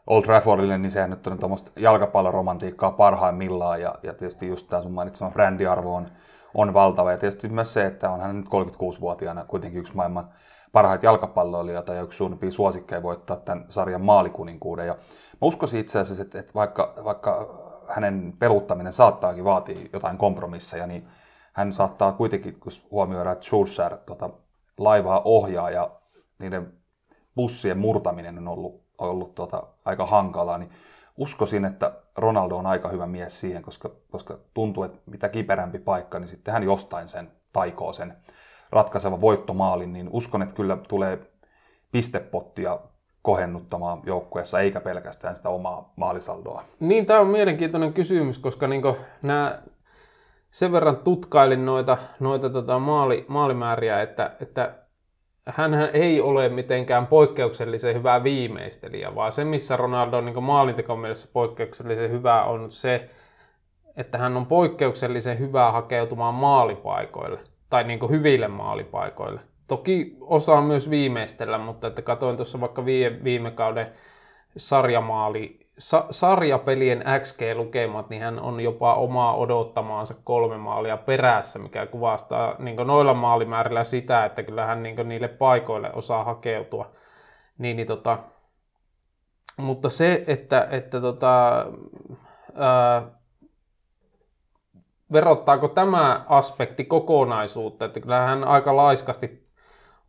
Old Traffordille, niin sehän nyt on tuommoista jalkapalloromantiikkaa parhaimmillaan, ja, ja tietysti just tämä sun mainitsema brändiarvo on, on valtava, ja tietysti myös se, että on hän nyt 36-vuotiaana kuitenkin yksi maailman parhaita jalkapalloilijoita ja yksi suunnimpia suosikkeja voittaa tämän sarjan maalikuninkuuden. Ja mä uskoisin itse asiassa, että, että vaikka, vaikka hänen peruuttaminen saattaakin vaatia jotain kompromisseja, niin hän saattaa kuitenkin, kun huomioidaan, että Schulzer tota, laivaa ohjaa ja niiden bussien murtaminen on ollut ollut tota, aika hankalaa, niin uskoisin, että Ronaldo on aika hyvä mies siihen, koska, koska tuntuu, että mitä kiperämpi paikka, niin sitten hän jostain sen taikoo sen ratkaiseva voittomaalin, niin uskon, että kyllä tulee pistepottia kohennuttamaan joukkueessa, eikä pelkästään sitä omaa maalisaldoa. Niin, tämä on mielenkiintoinen kysymys, koska niin nämä sen verran tutkailin noita, noita tota maali, maalimääriä, että, että hän ei ole mitenkään poikkeuksellisen hyvä viimeistelijä, vaan se, missä Ronaldo on niin maalintekon mielessä poikkeuksellisen hyvä, on se, että hän on poikkeuksellisen hyvä hakeutumaan maalipaikoille, tai niin hyville maalipaikoille. Toki osaa myös viimeistellä, mutta että katsoin tuossa vaikka viime, viime kauden sarjamaali sa- sarjapelien XG-lukemat, niin hän on jopa omaa odottamaansa kolme maalia perässä, mikä kuvastaa niin noilla maalimäärillä sitä, että kyllä hän niin niille paikoille osaa hakeutua. Niin, niin tota, mutta se, että, että tota, ää, verottaako tämä aspekti kokonaisuutta, että kyllä hän aika laiskasti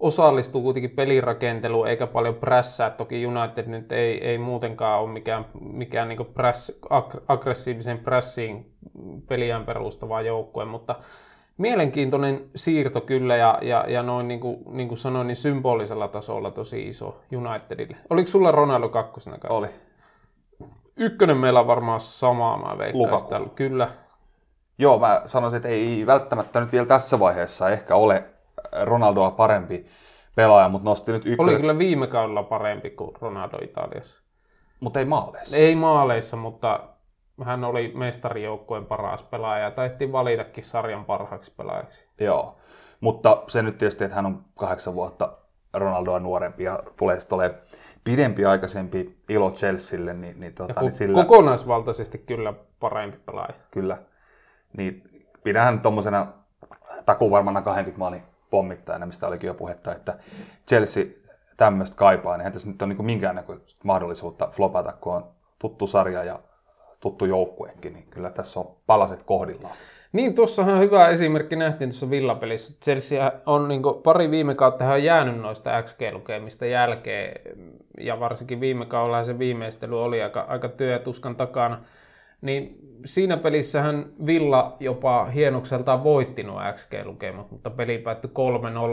osallistuu kuitenkin pelirakenteluun eikä paljon prässää. Toki United nyt ei, ei muutenkaan ole mikään, mikään niin press, ag- aggressiivisen pressiin peliään perustava joukkue, mutta mielenkiintoinen siirto kyllä ja, ja, ja noin niin kuin, niin kuin sanoin, niin symbolisella tasolla tosi iso Unitedille. Oliko sulla Ronaldo kakkosena kanssa? Oli. Ykkönen meillä on varmaan samaa, mä veikkaisin. Kyllä. Joo, mä sanoisin, että ei välttämättä nyt vielä tässä vaiheessa ehkä ole Ronaldoa parempi pelaaja, mutta nosti nyt ykköseksi. Oli kyllä viime kaudella parempi kuin Ronaldo Italiassa. Mutta ei maaleissa. Ei maaleissa, mutta, hän oli mestarijoukkueen paras pelaaja ja taidettiin valitakin sarjan parhaaksi pelaajaksi. Joo, mutta se nyt tietysti, että hän on kahdeksan vuotta Ronaldoa nuorempi ja tulee sitten pidempi aikaisempi ilo Chelsealle, niin, niin, tota, Ja niin ko- sillä kokonaisvaltaisesti kyllä parempi pelaaja. kyllä, niin pidän tuommoisena takuvarmana 20 maalin pommittajana, mistä olikin jo puhetta, että Chelsea tämmöistä kaipaa, niin tässä nyt ole niin minkäännäköistä mahdollisuutta flopata, kun on tuttu sarja ja tuttu joukkuekin, niin kyllä tässä on palaset kohdillaan. Niin, tuossahan hyvä esimerkki nähtiin tuossa villapelissä. Chelsea on niin pari viime kautta hän on jäänyt noista XG-lukemista jälkeen, ja varsinkin viime kaudella se viimeistely oli aika, aika työ tuskan takana. Niin siinä pelissähän Villa jopa hienokseltaan voitti nuo XG-lukemat, mutta peli päättyi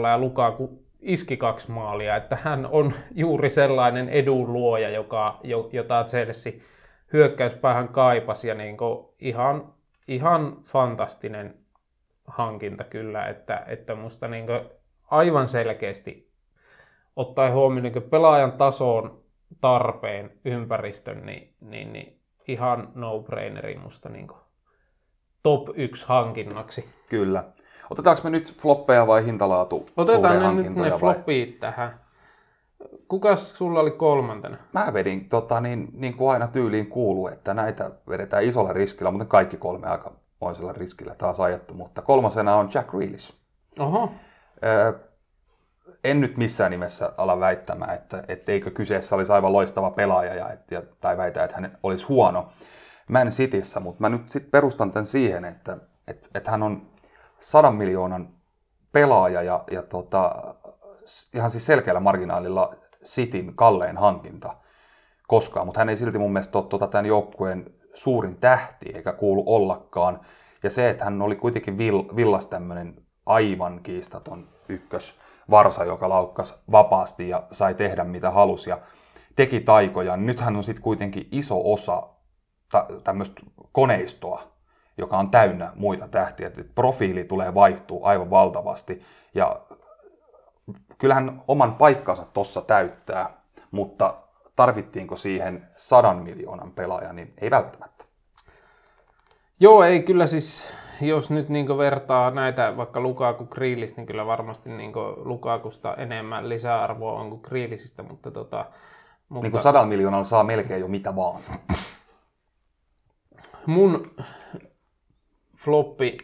3-0 ja Lukaku iski kaksi maalia, että hän on juuri sellainen edunluoja, joka, jo- jota Chelsea hyökkäyspäähän kaipasi ja niin ihan, ihan fantastinen hankinta kyllä, että, että musta niin aivan selkeästi ottaen huomioon niin pelaajan tason, tarpeen, ympäristön, niin, niin, niin ihan no-braineri musta niin top 1 hankinnaksi. Kyllä. Otetaanko me nyt floppeja vai hintalaatu Otetaan ne nyt ne vai? flopit tähän. Kukas sulla oli kolmantena? Mä vedin tota, niin, niin kuin aina tyyliin kuuluu, että näitä vedetään isolla riskillä, mutta kaikki kolme aika moisella riskillä taas ajettu. Mutta kolmasena on Jack Grealish. Oho, Öö, en nyt missään nimessä ala väittämään, että, että eikö kyseessä olisi aivan loistava pelaaja ja, et, ja, tai väitä, että hän olisi huono Man Cityssä, mutta mä nyt sitten perustan tämän siihen, että, että, että hän on sadan miljoonan pelaaja ja, ja tota, ihan siis selkeällä marginaalilla Cityn kallein hankinta koskaan, mutta hän ei silti mun mielestä ole tota, tämän joukkueen suurin tähti, eikä kuulu ollakaan. Ja se, että hän oli kuitenkin vill, villas tämmöinen aivan kiistaton ykkös varsa, joka laukkasi vapaasti ja sai tehdä mitä halusi ja teki taikoja. Nyt hän on sitten kuitenkin iso osa tämmöistä koneistoa, joka on täynnä muita tähtiä. Et profiili tulee vaihtuu aivan valtavasti ja kyllähän oman paikkansa tuossa täyttää, mutta tarvittiinko siihen sadan miljoonan pelaajan, niin ei välttämättä. Joo, ei kyllä siis, jos nyt niin vertaa näitä vaikka Lukaku Grealish, niin kyllä varmasti niin Lukakusta enemmän lisäarvoa on kuin Grealishistä, mutta tota, mutta Niin kuin sadan miljoonalla saa melkein jo mitä vaan. mun floppi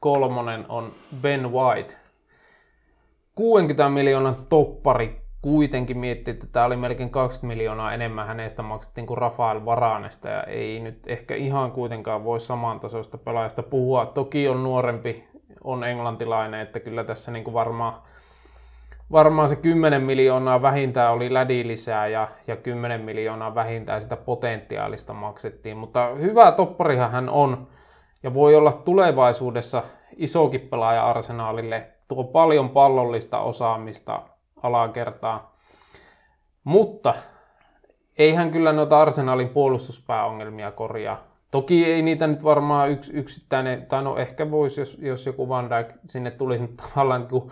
kolmonen on Ben White. 60 miljoonan toppari kuitenkin miettii, että tämä oli melkein 20 miljoonaa enemmän hänestä maksettiin kuin Rafael Varanesta ja ei nyt ehkä ihan kuitenkaan voi samantasoista pelaajasta puhua. Toki on nuorempi, on englantilainen, että kyllä tässä niin kuin varmaan, varmaan se 10 miljoonaa vähintään oli lädi lisää ja, ja 10 miljoonaa vähintään sitä potentiaalista maksettiin, mutta hyvä topparihan hän on ja voi olla tulevaisuudessa isokin pelaaja arsenaalille, tuo paljon pallollista osaamista alakertaa. Mutta eihän kyllä noita arsenaalin puolustuspääongelmia korjaa. Toki ei niitä nyt varmaan yks, yksittäinen, tai no ehkä voisi, jos, jos joku Van Dijk sinne tulisi, mutta tavallaan niin kuin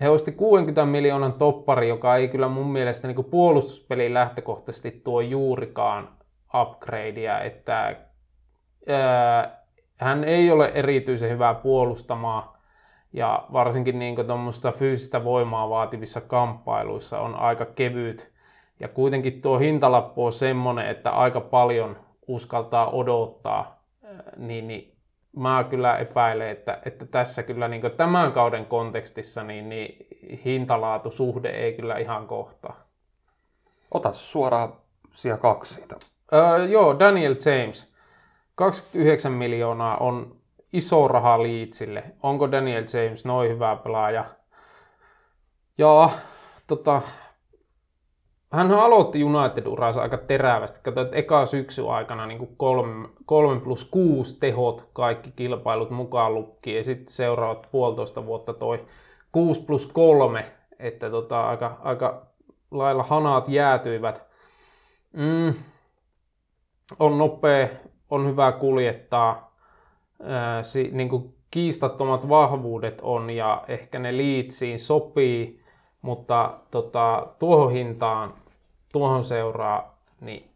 he osti 60 miljoonan toppari, joka ei kyllä mun mielestä niin puolustuspeliin lähtökohtaisesti tuo juurikaan upgradea, että ää, hän ei ole erityisen hyvää puolustamaan ja varsinkin niin tuommoista fyysistä voimaa vaativissa kamppailuissa on aika kevyt. Ja kuitenkin tuo hintalappu on semmoinen, että aika paljon uskaltaa odottaa, niin, niin mä kyllä epäilen, että, että tässä kyllä niin tämän kauden kontekstissa niin, niin hintalaatusuhde ei kyllä ihan kohtaa. Ota suoraan sija kaksi siitä. Öö, joo, Daniel James. 29 miljoonaa on iso raha Leedsille. Onko Daniel James noin hyvä pelaaja? Ja tota, hän aloitti United-uransa aika terävästi. Katsoin, että eka syksy aikana niin kuin kolme, kolme plus kuusi tehot, kaikki kilpailut mukaan lukki. Ja sitten seuraavat puolitoista vuotta toi 6 plus 3, että tota, aika, aika lailla hanat jäätyivät. Mm, on nopea, on hyvä kuljettaa, si, niin kuin kiistattomat vahvuudet on ja ehkä ne liitsiin sopii, mutta tota, tuohon hintaan, tuohon seuraa, niin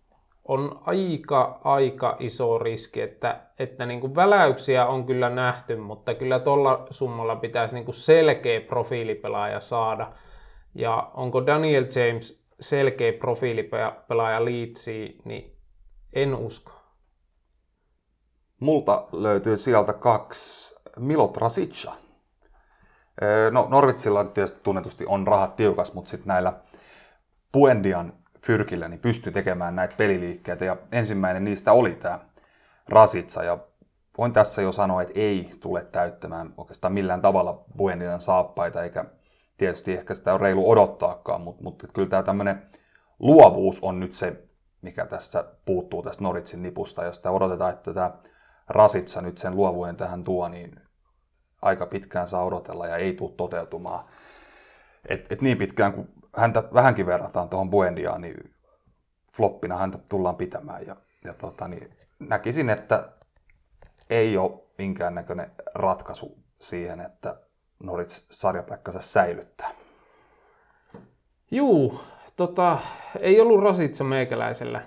on aika, aika iso riski, että, että niin kuin väläyksiä on kyllä nähty, mutta kyllä tuolla summalla pitäisi niin kuin selkeä profiilipelaaja saada. Ja onko Daniel James selkeä profiilipelaaja Leedsiin, niin en usko. Multa löytyy sieltä kaksi Milot Rasica. No Norvitsilla tietysti tunnetusti on rahat tiukas, mutta sitten näillä Puendian fyrkillä niin pystyi tekemään näitä peliliikkeitä ja ensimmäinen niistä oli tämä Rasitsa ja voin tässä jo sanoa, että ei tule täyttämään oikeastaan millään tavalla Buendian saappaita eikä tietysti ehkä sitä on reilu odottaakaan, mutta, mutta kyllä tämä tämmöinen luovuus on nyt se, mikä tässä puuttuu tästä Noritsin nipusta. Jos sitä odotetaan, että tämä Rasitsa nyt sen luovuuden tähän tuo, niin aika pitkään saa odotella ja ei tule toteutumaan. Et, et niin pitkään kuin häntä vähänkin verrataan tuohon Buendiaan, niin floppina häntä tullaan pitämään. Ja, ja tota, niin näkisin, että ei ole minkäännäköinen ratkaisu siihen, että Norits sarjapaikkansa säilyttää. Juu, tota, ei ollut rasitsa meikäläisellä.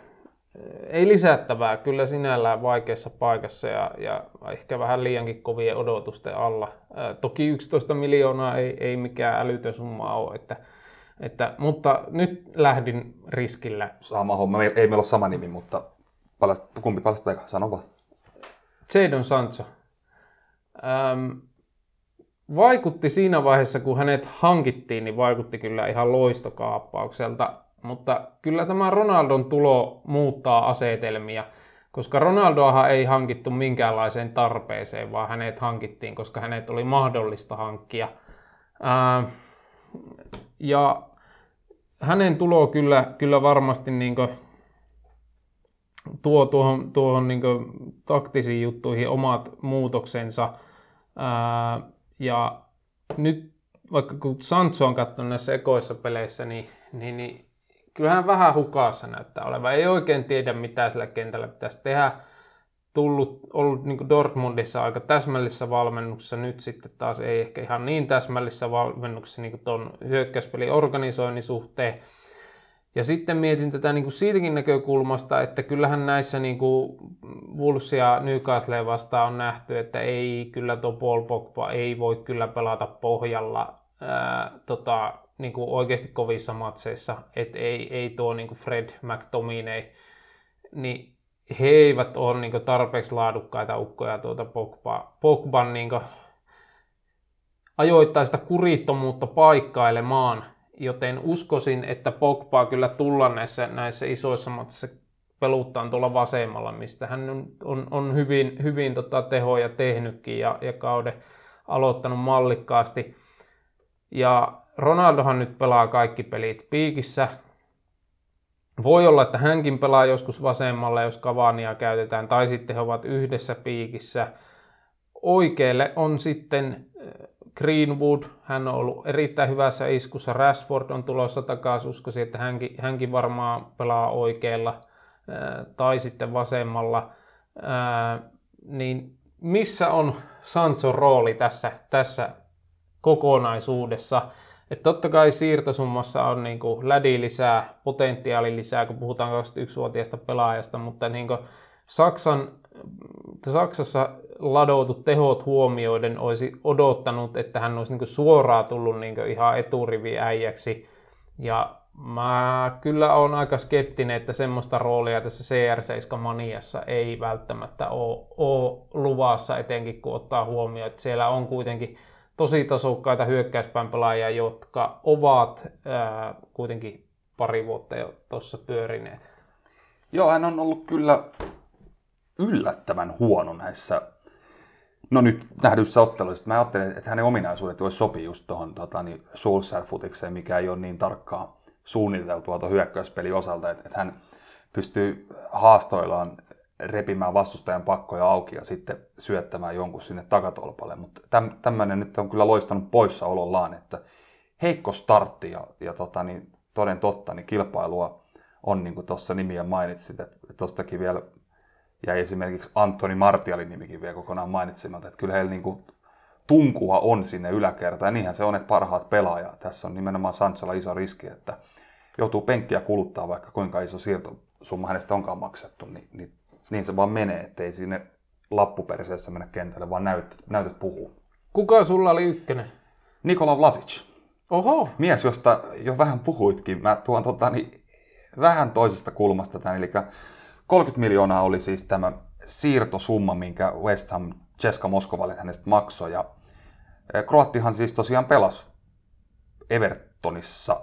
Ei lisättävää, kyllä sinällään vaikeassa paikassa ja, ja ehkä vähän liiankin kovien odotusten alla. Ää, toki 11 miljoonaa ei, ei mikään älytön summa ole, että, että, mutta nyt lähdin riskillä. Sama homma, ei meillä ole sama nimi, mutta paljast, kumpi paljastaa sano vaan. Jadon Sancho. Ähm, vaikutti siinä vaiheessa, kun hänet hankittiin, niin vaikutti kyllä ihan loistokaappaukselta. Mutta kyllä tämä Ronaldon tulo muuttaa asetelmia, koska Ronaldoahan ei hankittu minkäänlaiseen tarpeeseen, vaan hänet hankittiin, koska hänet oli mahdollista hankkia. Ää, ja hänen tulo kyllä, kyllä varmasti niin tuo tuohon, tuohon niin taktisiin juttuihin omat muutoksensa. Ää, ja nyt vaikka kun Sancho on katsonut näissä ekoissa peleissä, niin, niin, niin kyllähän vähän hukassa näyttää olevan. Ei oikein tiedä, mitä sillä kentällä pitäisi tehdä. Tullut, ollut niin Dortmundissa aika täsmällisessä valmennuksessa, nyt sitten taas ei ehkä ihan niin täsmällisessä valmennuksessa niin tuon hyökkäyspelin organisoinnin suhteen. Ja sitten mietin tätä niin kuin siitäkin näkökulmasta, että kyllähän näissä niin kuin Wolves ja Newcastle vastaan on nähty, että ei kyllä tuo Paul Pogba ei voi kyllä pelata pohjalla ää, tota, niin kuin oikeasti kovissa matseissa, että ei, ei tuo niin kuin Fred McTominay, niin he eivät ole niin kuin tarpeeksi laadukkaita ukkoja tuota Pogba, Pogban niin kuin sitä kurittomuutta paikkailemaan, joten uskoisin, että Pogbaa kyllä tulla näissä, näissä isoissa matsissa peluttaan tuolla vasemmalla, mistä hän on, on, on hyvin, hyvin tota tehoja tehnytkin ja, ja kauden aloittanut mallikkaasti. Ja Ronaldohan nyt pelaa kaikki pelit piikissä. Voi olla, että hänkin pelaa joskus vasemmalla, jos Cavania käytetään, tai sitten he ovat yhdessä piikissä. Oikealle on sitten äh, Greenwood, hän on ollut erittäin hyvässä iskussa. Rashford on tulossa takaisin, uskoisin, että hänkin, hänkin varmaan pelaa oikealla äh, tai sitten vasemmalla. Äh, niin missä on Sancho rooli tässä, tässä kokonaisuudessa? Et totta kai siirtosummassa on niin kuin lädi lisää, potentiaali lisää, kun puhutaan 21-vuotiaasta pelaajasta, mutta niin kuin Saksan, Saksassa ladoutut tehot huomioiden olisi odottanut, että hän olisi niin kuin suoraan tullut niin kuin ihan eturivi äijäksi. Ja mä kyllä on aika skeptinen, että semmoista roolia tässä CR7-maniassa ei välttämättä ole, ole luvassa, etenkin kun ottaa huomioon, että siellä on kuitenkin tosi tasokkaita hyökkäyspään pelaajia, jotka ovat ää, kuitenkin pari vuotta jo tuossa pyörineet. Joo, hän on ollut kyllä yllättävän huono näissä No nyt nähdyissä otteluissa. Mä ajattelin, että hänen ominaisuudet voisi sopia just tuohon tota, niin Solskjaer-futikseen, mikä ei ole niin tarkkaa suunniteltua tuon hyökkäyspelin osalta, että, että hän pystyy haastoillaan repimään vastustajan pakkoja auki ja sitten syöttämään jonkun sinne takatolpalle. Mutta tämmöinen nyt on kyllä loistanut poissaolollaan, että heikko startti ja, ja tota, niin, toden totta, niin kilpailua on, niin kuin tuossa nimiä mainitsit, että tuostakin vielä jäi esimerkiksi Antoni Martialin nimikin vielä kokonaan mainitsematta, että kyllä heillä niin kuin tunkua on sinne yläkertaan, ja niinhän se on, että parhaat pelaajat. Tässä on nimenomaan Sancholla iso riski, että joutuu penkkiä kuluttaa vaikka kuinka iso siirto, summa hänestä onkaan maksettu, niin, niin, niin se vaan menee, ettei sinne lappuperseessä mennä kentälle, vaan näytöt, näytöt puhuu. Kuka sulla oli ykkönen? Nikola Vlasic, Oho, mies, josta jo vähän puhuitkin. Mä tuon tota, niin, vähän toisesta kulmasta tämän, eli 30 miljoonaa oli siis tämä siirtosumma, minkä West Ham Ceska Moskovalle hänestä maksoi. Ja eh, Kroattihan siis tosiaan pelasi Evertonissa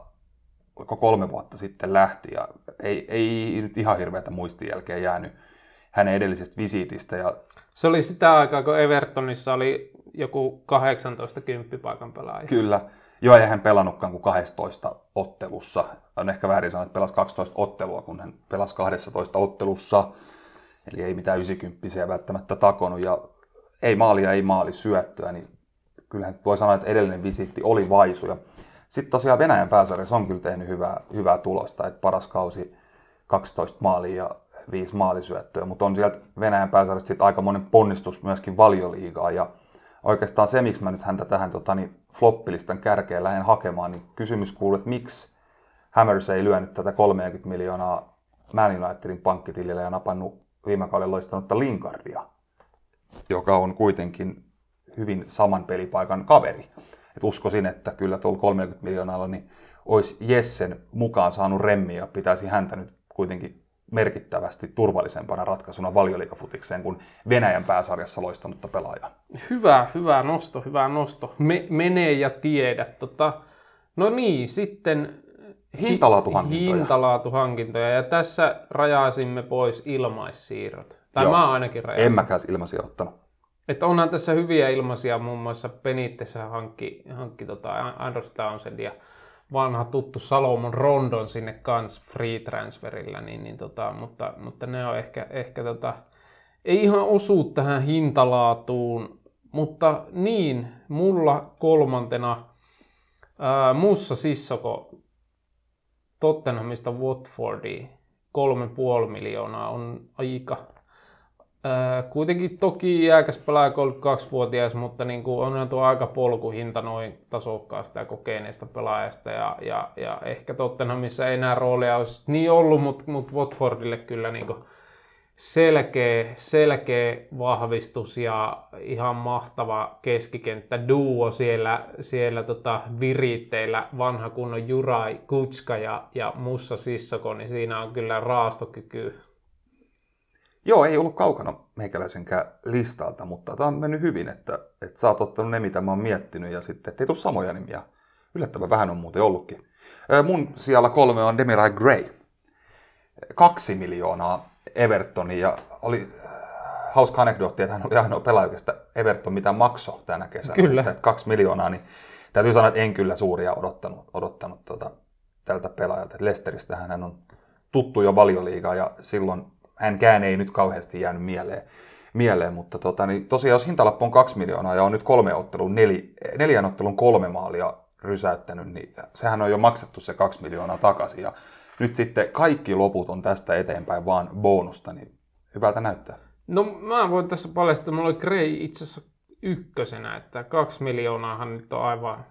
oliko kolme vuotta sitten lähti ja ei, ei nyt ihan hirveätä muistin jälkeen jäänyt hänen edellisestä visiitistä. Ja se oli sitä aikaa, kun Evertonissa oli joku 18 kymppipaikan pelaaja. Kyllä. Joo, ei hän pelannutkaan kuin 12 ottelussa. On ehkä väärin sanoa, että pelasi 12 ottelua, kun hän pelasi 12 ottelussa. Eli ei mitään 90 välttämättä takonut. Ja ei maalia, ei maali syöttöä. Niin kyllähän voi sanoa, että edellinen visiitti oli vaisu. Ja sitten tosiaan Venäjän pääsarjassa on kyllä tehnyt hyvää, hyvää tulosta. Että paras kausi 12 maalia ja 5 maalisyöttöä. Mutta on sieltä Venäjän pääsarjasta sitten aika monen ponnistus myöskin valioliigaa. Ja oikeastaan se, miksi mä nyt häntä tähän tota, niin floppilistan kärkeen lähden hakemaan, niin kysymys kuuluu, että miksi Hammers ei lyönyt tätä 30 miljoonaa Man Unitedin pankkitilille ja napannut viime kauden loistanutta Linkardia, joka on kuitenkin hyvin saman pelipaikan kaveri. Et uskoisin, että kyllä tuolla 30 miljoonalla niin olisi Jessen mukaan saanut remmi ja pitäisi häntä nyt kuitenkin merkittävästi turvallisempana ratkaisuna valioliikafutikseen kuin Venäjän pääsarjassa loistanutta pelaajaa. Hyvä, hyvä nosto, hyvä nosto. Me, menee ja tiedä. Tota, no niin, sitten Hintalaatuhankintoja. hintalaatuhankintoja. Ja tässä rajaisimme pois ilmaissiirrot. Tai Joo. mä ainakin rajasin. En mäkään ilmaisia ottanut. Että onhan tässä hyviä ilmaisia, muun muassa Benitessä hankki, hankki tota Andros Townsend ja vanha tuttu Salomon Rondon sinne kans free transferilla, niin, niin tota, mutta, mutta ne on ehkä, ehkä tota, ei ihan osu tähän hintalaatuun, mutta niin, mulla kolmantena ää, Mussa Sissoko Tottenhamista Watfordiin, kolme puoli miljoonaa on aika Ää, kuitenkin toki iäkäs pelaaja 32-vuotias, mutta niin kuin onhan tuo aika polkuhinta noin tasokkaasta ja kokeneesta pelaajasta. Ja, ja, ja ehkä Tottenhamissa ei enää roolia olisi niin ollut, mutta, mutta Watfordille kyllä niin kuin selkeä, selkeä vahvistus ja ihan mahtava keskikenttä duo siellä, siellä tota viritteillä. Vanha kunnon Jurai Kutska ja, ja Mussa Sissoko, niin siinä on kyllä raastokyky Joo, ei ollut kaukana meikäläisenkään listalta, mutta tämä on mennyt hyvin, että, että sä oot ottanut ne, mitä mä oon miettinyt, ja sitten ettei tule samoja nimiä. Yllättävän vähän on muuten ollutkin. Mun siellä kolme on Demirai Gray. Kaksi miljoonaa Evertoni, ja oli äh, hauska anekdootti, että hän oli ainoa pelaaja, Everton mitä maksoi tänä kesänä. Kyllä. Että kaksi miljoonaa, niin täytyy sanoa, että en kyllä suuria odottanut, odottanut tota, tältä pelaajalta. Lesteristä hän on tuttu jo valioliigaa, ja silloin hänkään ei nyt kauheasti jäänyt mieleen, mieleen mutta tota, niin tosiaan jos hintalappu on kaksi miljoonaa ja on nyt kolme ottelun, neli, neljän ottelun kolme maalia rysäyttänyt, niin sehän on jo maksettu se kaksi miljoonaa takaisin. Ja nyt sitten kaikki loput on tästä eteenpäin vaan bonusta, niin hyvältä näyttää. No mä voin tässä paljastaa, mulla oli Grey itse asiassa ykkösenä, että kaksi miljoonaahan nyt on aivan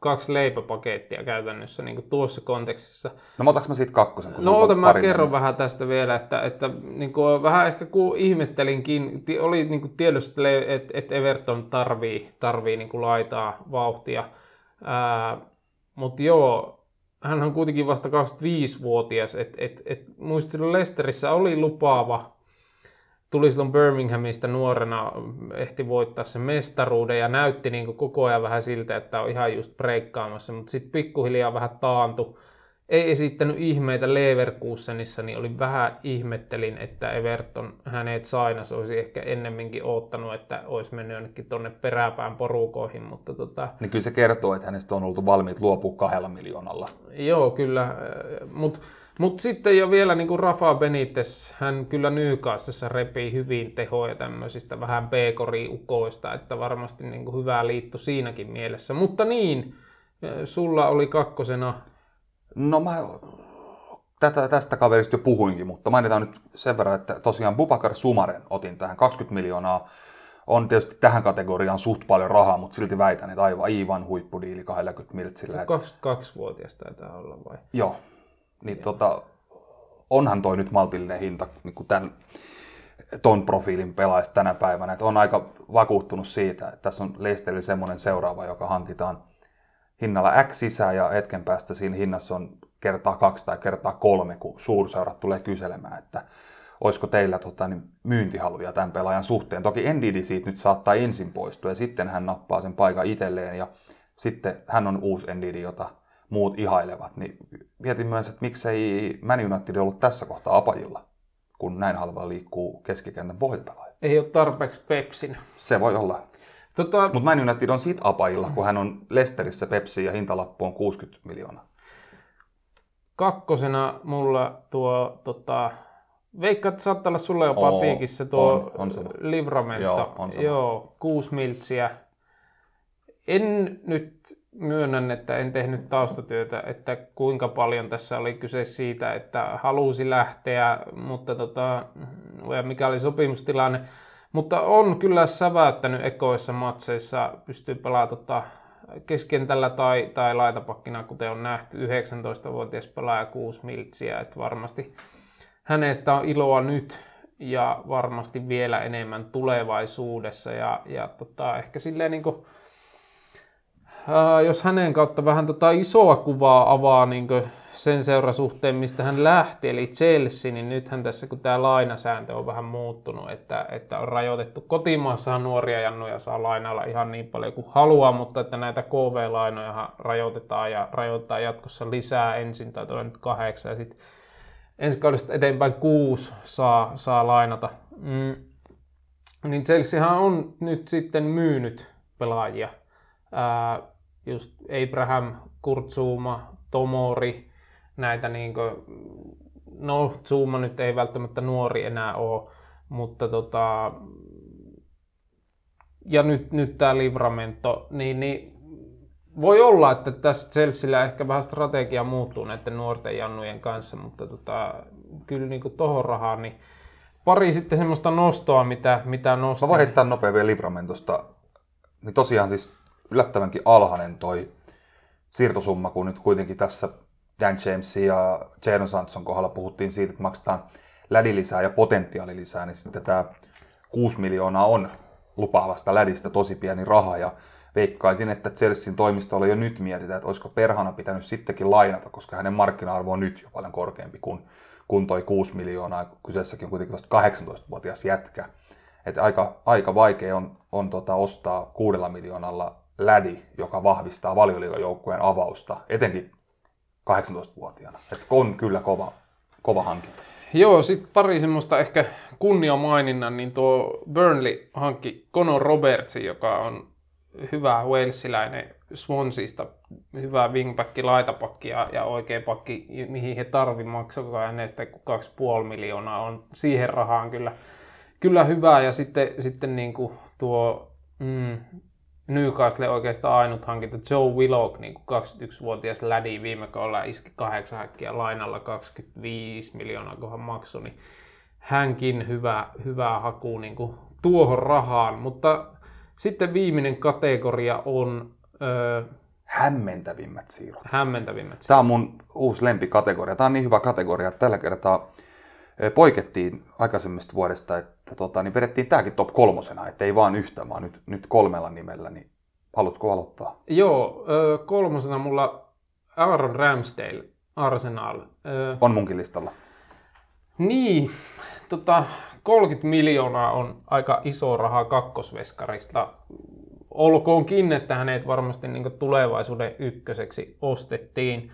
kaksi leipäpakettia käytännössä niin kuin tuossa kontekstissa. No mä otaks mä siitä kakkosen? kun No ota, mä kerron vähän tästä vielä, että, että niin kuin vähän ehkä kun ihmettelinkin, oli niin kuin tiedossa, että, että Everton tarvii, tarvii niin kuin laitaa vauhtia, mutta joo, hän on kuitenkin vasta 25-vuotias, että et, et, muistin Lesterissä oli lupaava, tuli silloin Birminghamista nuorena, ehti voittaa sen mestaruuden ja näytti niin kuin koko ajan vähän siltä, että on ihan just breikkaamassa, mutta sitten pikkuhiljaa vähän taantu. Ei esittänyt ihmeitä Leverkusenissa, niin oli vähän ihmettelin, että Everton hänet sainas olisi ehkä ennemminkin oottanut, että olisi mennyt jonnekin tonne peräpään porukoihin, mutta tota, Niin kyllä se kertoo, että hänestä on oltu valmiit luopua kahdella miljoonalla. Joo, kyllä. Mutta mut sitten jo vielä niin kuin Rafa Benitez, hän kyllä Newcastessa repii hyvin tehoja tämmöisistä vähän pekori-ukoista, että varmasti niin kuin hyvä liitto siinäkin mielessä. Mutta niin, sulla oli kakkosena, No mä tätä, tästä kaverista jo puhuinkin, mutta mainitaan nyt sen verran, että tosiaan Bubakar Sumaren otin tähän 20 miljoonaa. On tietysti tähän kategoriaan suht paljon rahaa, mutta silti väitän, että aivan, aivan huippudiili 20 miltsillä. Et, 22-vuotias taitaa olla vai? joo, niin tota, onhan toi nyt maltillinen hinta niin kuin tämän, ton profiilin pelaajista tänä päivänä. Että on aika vakuuttunut siitä, että tässä on Leicesterille semmoinen seuraava, joka hankitaan hinnalla X sisään ja hetken päästä siinä hinnassa on kertaa kaksi tai kertaa kolme, kun suurseurat tulee kyselemään, että olisiko teillä tota, niin myyntihaluja tämän pelaajan suhteen. Toki Ndidi siitä nyt saattaa ensin poistua ja sitten hän nappaa sen paikan itselleen ja sitten hän on uusi Ndidi, jota muut ihailevat. Niin mietin myös, että miksei Man United ollut tässä kohtaa apajilla, kun näin halvalla liikkuu keskikentän pohjapelaaja. Ei ole tarpeeksi Pepsin. Se voi olla. Tota, Mutta Man United on siitä apajilla, kun hän on Lesterissä Pepsi ja hintalappu on 60 miljoonaa. kakkosena mulla tuo, tota, veikka, että saattaa olla sulle jopa Oo, piikissä tuo on, on sama. Livramento. Joo, on sama. Joo, kuusi miltsiä. En nyt myönnän, että en tehnyt taustatyötä, että kuinka paljon tässä oli kyse siitä, että halusi lähteä, mutta tota, mikä oli sopimustilanne. Mutta on kyllä säväyttänyt ekoissa matseissa, pystyy pelaamaan tota keskentällä tai, tai laitapakkina, kuten on nähty, 19-vuotias pelaaja 6 miltsiä, että varmasti hänestä on iloa nyt ja varmasti vielä enemmän tulevaisuudessa ja, ja tota, ehkä silleen niin kuin, jos hänen kautta vähän tota isoa kuvaa avaa niin sen seurasuhteen, mistä hän lähti, eli Chelsea, niin nythän tässä, kun tämä lainasääntö on vähän muuttunut, että, että on rajoitettu kotimaassa nuoria jannuja saa lainailla ihan niin paljon kuin haluaa, mutta että näitä KV-lainoja rajoitetaan ja rajoitetaan jatkossa lisää ensin, tai tulee nyt kahdeksan, ja sitten ensi kaudesta eteenpäin kuusi saa, saa lainata. Mm. Niin Chelseahan on nyt sitten myynyt pelaajia. Ää, just Abraham, Kurtzuma, Tomori, näitä niinkö, no Zuma nyt ei välttämättä nuori enää ole, mutta tota, ja nyt, nyt tämä Livramento, niin, niin voi olla, että tässä Chelsealla ehkä vähän strategia muuttuu näiden nuorten jannujen kanssa, mutta tota, kyllä niin tuohon rahaan, niin pari sitten semmoista nostoa, mitä, mitä Mä nostaa. voin heittää nopea vielä Livramentosta. Niin tosiaan siis yllättävänkin alhainen toi siirtosumma, kun nyt kuitenkin tässä Dan Jamesin ja Jadon Sanson kohdalla puhuttiin siitä, että maksetaan lädilisää ja potentiaalilisää, niin sitten tämä 6 miljoonaa on lupaavasta lädistä tosi pieni raha ja veikkaisin, että Chelsean toimistolla jo nyt mietitään, että olisiko perhana pitänyt sittenkin lainata, koska hänen markkina-arvo on nyt jo paljon korkeampi kuin, kuin toi 6 miljoonaa. Kyseessäkin on kuitenkin vasta 18-vuotias jätkä. Että aika, aika vaikea on, on tota ostaa kuudella miljoonalla lädi, joka vahvistaa valioliigajoukkueen avausta, etenkin 18-vuotiaana. Et on kyllä kova, kova hankinta. Joo, sitten pari semmoista ehkä kunniamaininnan, niin tuo Burnley hankki Conor Robertsin, joka on hyvä Walesiläinen Swansista, hyvä wingback, laitapakki ja, ja oikea pakki, mihin he tarvi maksakaa hänestä 2,5 miljoonaa on siihen rahaan kyllä, kyllä hyvä. Ja sitten, sitten niin kuin tuo mm, Newcastle oikeastaan ainut hankinta, Joe Willock, niin kuin 21-vuotias lädi viime kaudella iski kahdeksan häkkiä lainalla 25 miljoonaa, kun hän maksoi, niin hänkin hyvä, hyvä haku niin kuin tuohon rahaan, mutta sitten viimeinen kategoria on öö, Hämmentävimmät siirrot. hämmentävimmät. Tämä on mun uusi lempikategoria. Tämä on niin hyvä kategoria, että tällä kertaa poikettiin aikaisemmista vuodesta, että tota, niin vedettiin tämäkin top kolmosena, että ei vaan yhtä, vaan nyt, nyt kolmella nimellä. Niin haluatko aloittaa? Joo, kolmosena mulla Aaron Ramsdale, Arsenal. On munkin listalla. Niin, tota, 30 miljoonaa on aika iso raha kakkosveskarista. Olkoonkin, että hänet varmasti niin tulevaisuuden ykköseksi ostettiin.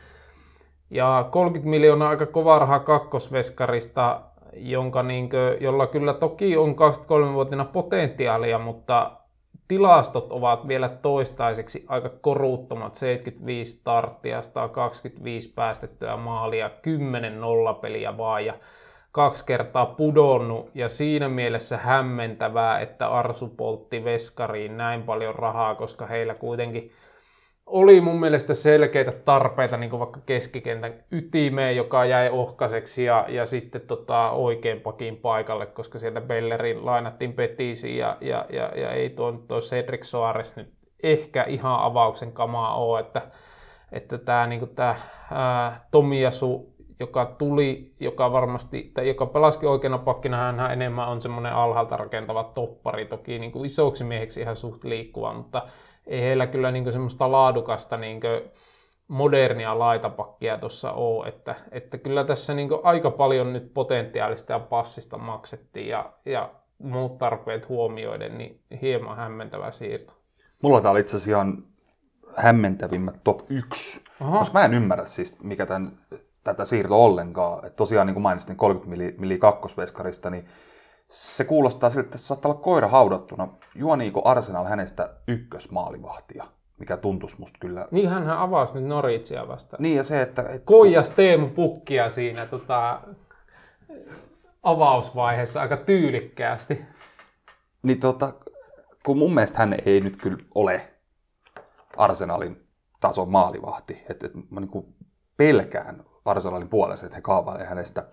Ja 30 miljoonaa aika kova raha kakkosveskarista, jonka niin kuin, jolla kyllä toki on 23-vuotiaana potentiaalia, mutta tilastot ovat vielä toistaiseksi aika koruuttomat. 75 starttia, 125 päästettyä maalia, 10 nollapeliä vaan ja kaksi kertaa pudonnut ja siinä mielessä hämmentävää, että Arsu poltti veskariin näin paljon rahaa, koska heillä kuitenkin oli mun mielestä selkeitä tarpeita, niin kuin vaikka keskikentän ytimeen, joka jäi ohkaiseksi ja, ja sitten tota, oikein pakin paikalle, koska sieltä Bellerin lainattiin Petisi ja, ja, ja, ja ei tuo, tuo Cedric Soares nyt ehkä ihan avauksen kamaa ole, että, että tämä niin tämä Tomiasu joka tuli, joka varmasti, tai joka pelasikin oikeana pakkina, hän enemmän on semmoinen alhaalta rakentava toppari, toki niin kuin isoksi mieheksi ihan suht liikkuva, mutta ei heillä kyllä niin semmoista laadukasta niin modernia laitapakkia tuossa ole, että, että kyllä tässä niin aika paljon nyt potentiaalista ja passista maksettiin ja, ja muut tarpeet huomioiden, niin hieman hämmentävä siirto. Mulla tää oli itse asiassa ihan hämmentävimmät top 1, Aha. koska mä en ymmärrä siis, mikä tämän, tätä siirto ollenkaan. Et tosiaan niin kuin mainitsin 30 milli, milli kakkosveskarista, niin se kuulostaa siltä, että se saattaa olla koira haudattuna. Juoniiko Arsenal hänestä ykkösmaalivahtia, mikä tuntuisi musta kyllä. Niin hän avasi nyt Noritsia vastaan. Niin ja se, että... että Koijas Teemu Pukkia siinä tota, avausvaiheessa aika tyylikkäästi. Niin tota, kun mun mielestä hän ei nyt kyllä ole Arsenalin tason maalivahti. Että et mä niinku pelkään Arsenalin puolesta, että he kaavailevat hänestä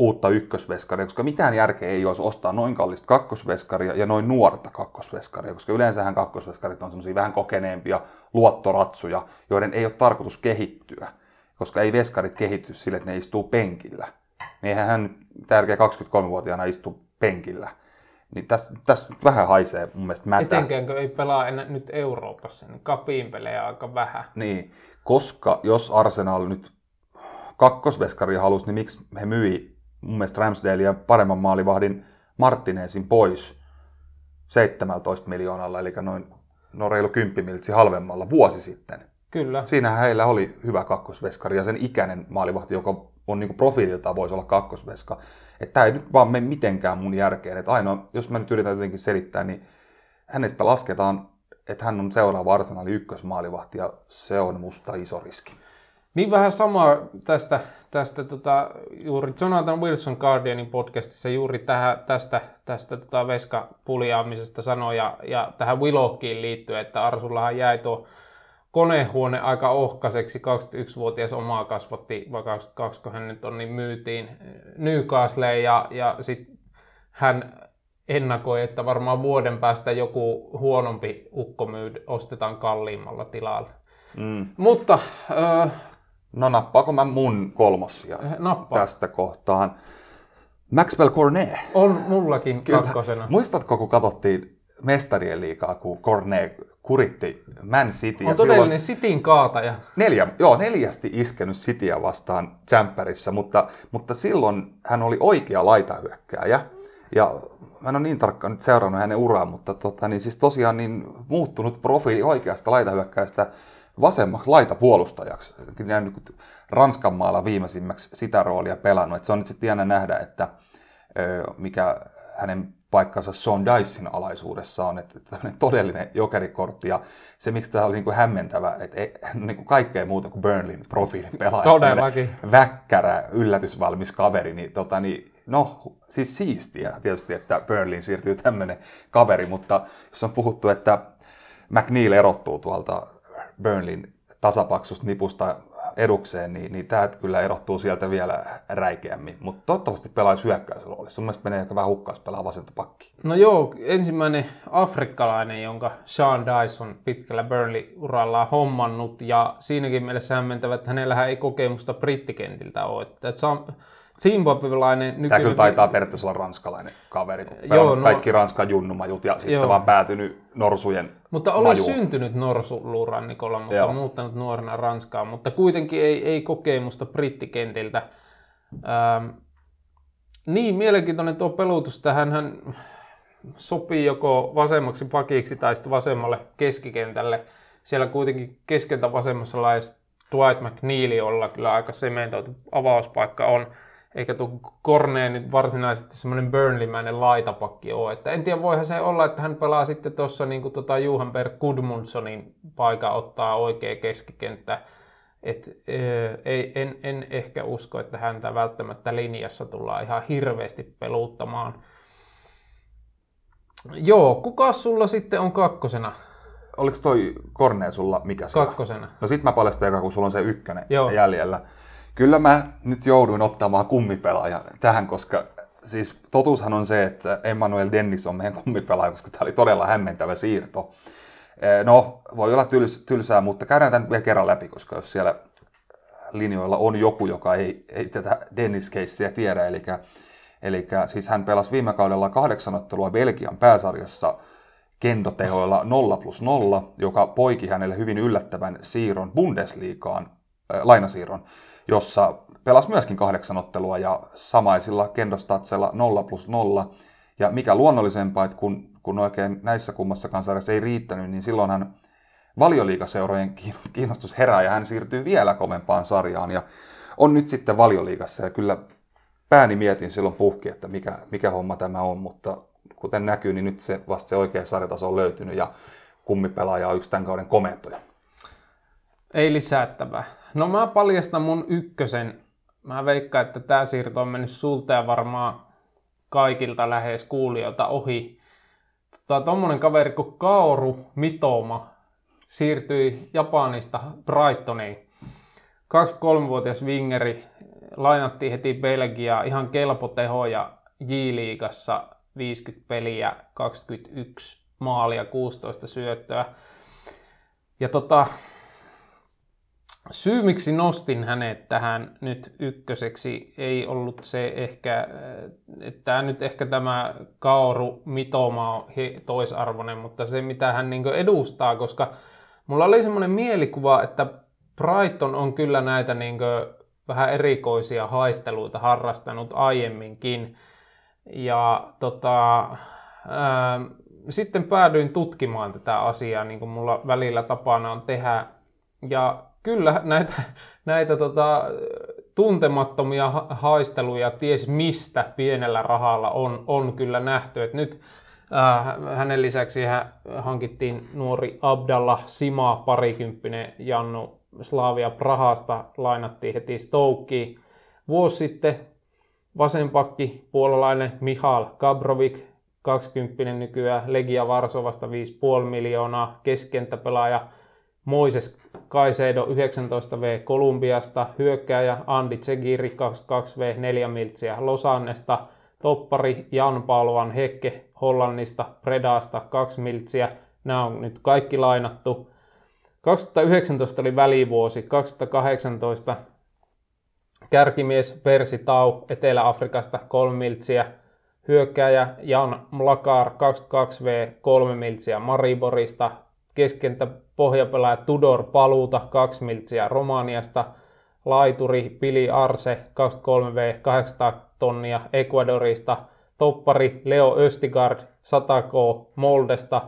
uutta ykkösveskaria, koska mitään järkeä ei olisi ostaa noin kallista kakkosveskaria ja noin nuorta kakkosveskaria, koska yleensähän kakkosveskarit on semmoisia vähän kokeneempia luottoratsuja, joiden ei ole tarkoitus kehittyä, koska ei veskarit kehitty sille, että ne istuu penkillä. Niin eihän hän tärkeä 23-vuotiaana istu penkillä. Niin tässä täs vähän haisee mun mielestä mätä. Etenkäänkö ei pelaa enää nyt Euroopassa, niin kapiin pelejä aika vähän. Niin, koska jos Arsenal nyt kakkosveskaria halusi, niin miksi he myi mun mielestä Ramsdale ja paremman maalivahdin Martinesin pois 17 miljoonalla, eli noin no reilu 10 miltsi halvemmalla vuosi sitten. Kyllä. Siinähän heillä oli hyvä kakkosveskari ja sen ikäinen maalivahti, joka on niin profiililtaan voisi olla kakkosveska. Että tämä ei nyt vaan mene mitenkään mun järkeen. Että ainoa, jos mä nyt yritän jotenkin selittää, niin hänestä lasketaan, että hän on seuraava Arsenalin ykkösmaalivahti ja se on musta iso riski. Niin vähän sama tästä, tästä tota, juuri Jonathan Wilson Guardianin podcastissa juuri tähän, tästä, tästä tota veskapuljaamisesta sanoi ja, ja tähän Willockiin liittyen, että Arsullahan jäi tuo konehuone aika ohkaiseksi. 21-vuotias omaa kasvatti, vai 22, kun hän nyt on, niin myytiin Newcastleen ja, ja sitten hän ennakoi, että varmaan vuoden päästä joku huonompi ukko myyd, ostetaan kalliimmalla tilalla. Mm. Mutta äh, No nappaako mä mun kolmosia nappaa. tästä kohtaan? Maxwell Cornet. On mullakin Kyllä. kakkosena. Muistatko, kun katsottiin mestarien liikaa, kun Cornet kuritti Man City. On todellinen Cityn kaataja. Neljä, joo, neljästi iskenyt Cityä vastaan Champerissa, mutta, mutta silloin hän oli oikea laitahyökkääjä. Ja mä en ole niin tarkkaan nyt seurannut hänen uraa, mutta tota, niin siis tosiaan niin muuttunut profiili oikeasta laitahyökkääjästä vasemmaksi laitapuolustajaksi. Nyt Ranskan maalla viimeisimmäksi sitä roolia pelannut. Et se on nyt sitten jännä nähdä, että mikä hänen paikkansa Sean Dicein alaisuudessa on, että tämmöinen todellinen jokerikortti ja se, miksi tämä oli niin kuin hämmentävä, että ei, niin kuin kaikkea muuta kuin Burnleyn profiilin pelaaja. Todellakin. Väkkärä, yllätysvalmis kaveri, niin, tota, niin no siis siistiä tietysti, että Burnleyin siirtyy tämmöinen kaveri, mutta jos on puhuttu, että McNeil erottuu tuolta Burnleyn tasapaksusta nipusta edukseen, niin, niin tämä kyllä erottuu sieltä vielä räikeämmin. Mutta toivottavasti pelaisi hyökkäysroolissa. Sun mielestä menee aika vähän hukkaus pelaa vasenta pakki. No joo, ensimmäinen afrikkalainen, jonka Sean Dyson pitkällä Burnley-urallaan hommannut. Ja siinäkin mielessä hämmentävä, että hänellähän ei kokemusta brittikentiltä ole. Että, että Zimbabwelainen nykyinen... Tämä kyllä taitaa periaatteessa olla ranskalainen kaveri, kun joo, no... kaikki Ranskan junnumajut ja sitten joo. vaan päätynyt norsujen Mutta oli majuun. syntynyt norsuluurannikolla, mutta joo. muuttanut nuorena Ranskaan, mutta kuitenkin ei, ei kokemusta brittikentiltä. Ähm, niin, mielenkiintoinen tuo pelutus tähän. Hän sopii joko vasemmaksi pakiksi tai sitten vasemmalle keskikentälle. Siellä kuitenkin keskeltä vasemmassa laajassa Dwight McNeil, jolla kyllä aika sementoitu avauspaikka on eikä tuo Korneen nyt varsinaisesti semmoinen Burnley-mäinen laitapakki ole. Että en tiedä, voihan se olla, että hän pelaa sitten tuossa niin tota Juhan Per Gudmundssonin paikka ottaa oikea keskikenttä. Et, ei, en, en, ehkä usko, että häntä välttämättä linjassa tullaan ihan hirveästi peluuttamaan. Joo, kuka sulla sitten on kakkosena? Oliko toi Korneen sulla mikä se Kakkosena. No sit mä paljastan kun sulla on se ykkönen Joo. jäljellä. Kyllä mä nyt jouduin ottamaan kummipelaajan tähän, koska siis totuushan on se, että Emmanuel Dennis on meidän kummipelaaja, koska tämä oli todella hämmentävä siirto. No, voi olla tyls, tylsää, mutta käydään tämän vielä kerran läpi, koska jos siellä linjoilla on joku, joka ei, ei tätä Dennis Keissiä tiedä. Eli, eli siis hän pelasi viime kaudella kahdeksan ottelua Belgian pääsarjassa kendotehoilla 0 plus 0, joka poiki hänelle hyvin yllättävän siirron Bundesliigaan, äh, lainasiirron, jossa pelasi myöskin kahdeksan ottelua ja samaisilla kendostatsella 0 plus 0. Ja mikä luonnollisempaa, että kun, kun oikein näissä kummassakaan sarjassa ei riittänyt, niin silloin hän valioliikaseurojen kiinnostus herää ja hän siirtyy vielä kovempaan sarjaan ja on nyt sitten valioliikassa ja kyllä pääni mietin silloin puhki, että mikä, mikä homma tämä on, mutta kuten näkyy, niin nyt se vasta se oikea sarjataso on löytynyt ja kummipelaaja on yksi tämän kauden komentoja. Ei lisättävää. No mä paljastan mun ykkösen. Mä veikkaan, että tämä siirto on mennyt sulta ja varmaan kaikilta lähes kuulijoilta ohi. Tota, tommonen kaveri kuin Kaoru Mitoma siirtyi Japanista Brightoniin. 23-vuotias wingeri lainattiin heti Belgiaa ihan kelpo teho ja J-liigassa 50 peliä, 21 maalia, 16 syöttöä. Ja tota, syy miksi nostin hänet tähän nyt ykköseksi ei ollut se ehkä, että nyt ehkä tämä Kaoru Mitoma on toisarvoinen, mutta se mitä hän niin edustaa, koska mulla oli semmoinen mielikuva, että Brighton on kyllä näitä niin vähän erikoisia haisteluita harrastanut aiemminkin. Ja tota, ää, sitten päädyin tutkimaan tätä asiaa, niin kuin mulla välillä tapana on tehdä. Ja kyllä näitä, näitä tota, tuntemattomia haisteluja ties mistä pienellä rahalla on, on kyllä nähty. Et nyt äh, hänen lisäksi hän hankittiin nuori Abdalla Sima, parikymppinen Jannu Slavia Prahasta, lainattiin heti Stokeen. Vuosi sitten vasenpakki, puolalainen Mihal Kabrovik, 20 nykyään, Legia Varsovasta 5,5 miljoonaa, keskentäpelaaja Moises Kaisedo 19V Kolumbiasta, hyökkääjä Andi Tsegiri 22V 4 miltsiä Losannesta, toppari Jan Pauluan Hekke Hollannista, Predasta 2 miltsiä. Nämä on nyt kaikki lainattu. 2019 oli välivuosi, 2018 kärkimies Persi Tau Etelä-Afrikasta 3 miltsiä, hyökkääjä Jan Mlakar 22V 3 miltsiä Mariborista, keskentä pohjapelaaja Tudor Paluuta 2 miltsiä Romaniasta, laituri Pili Arse 23V 800 tonnia Ecuadorista, toppari Leo Östigard 100K Moldesta,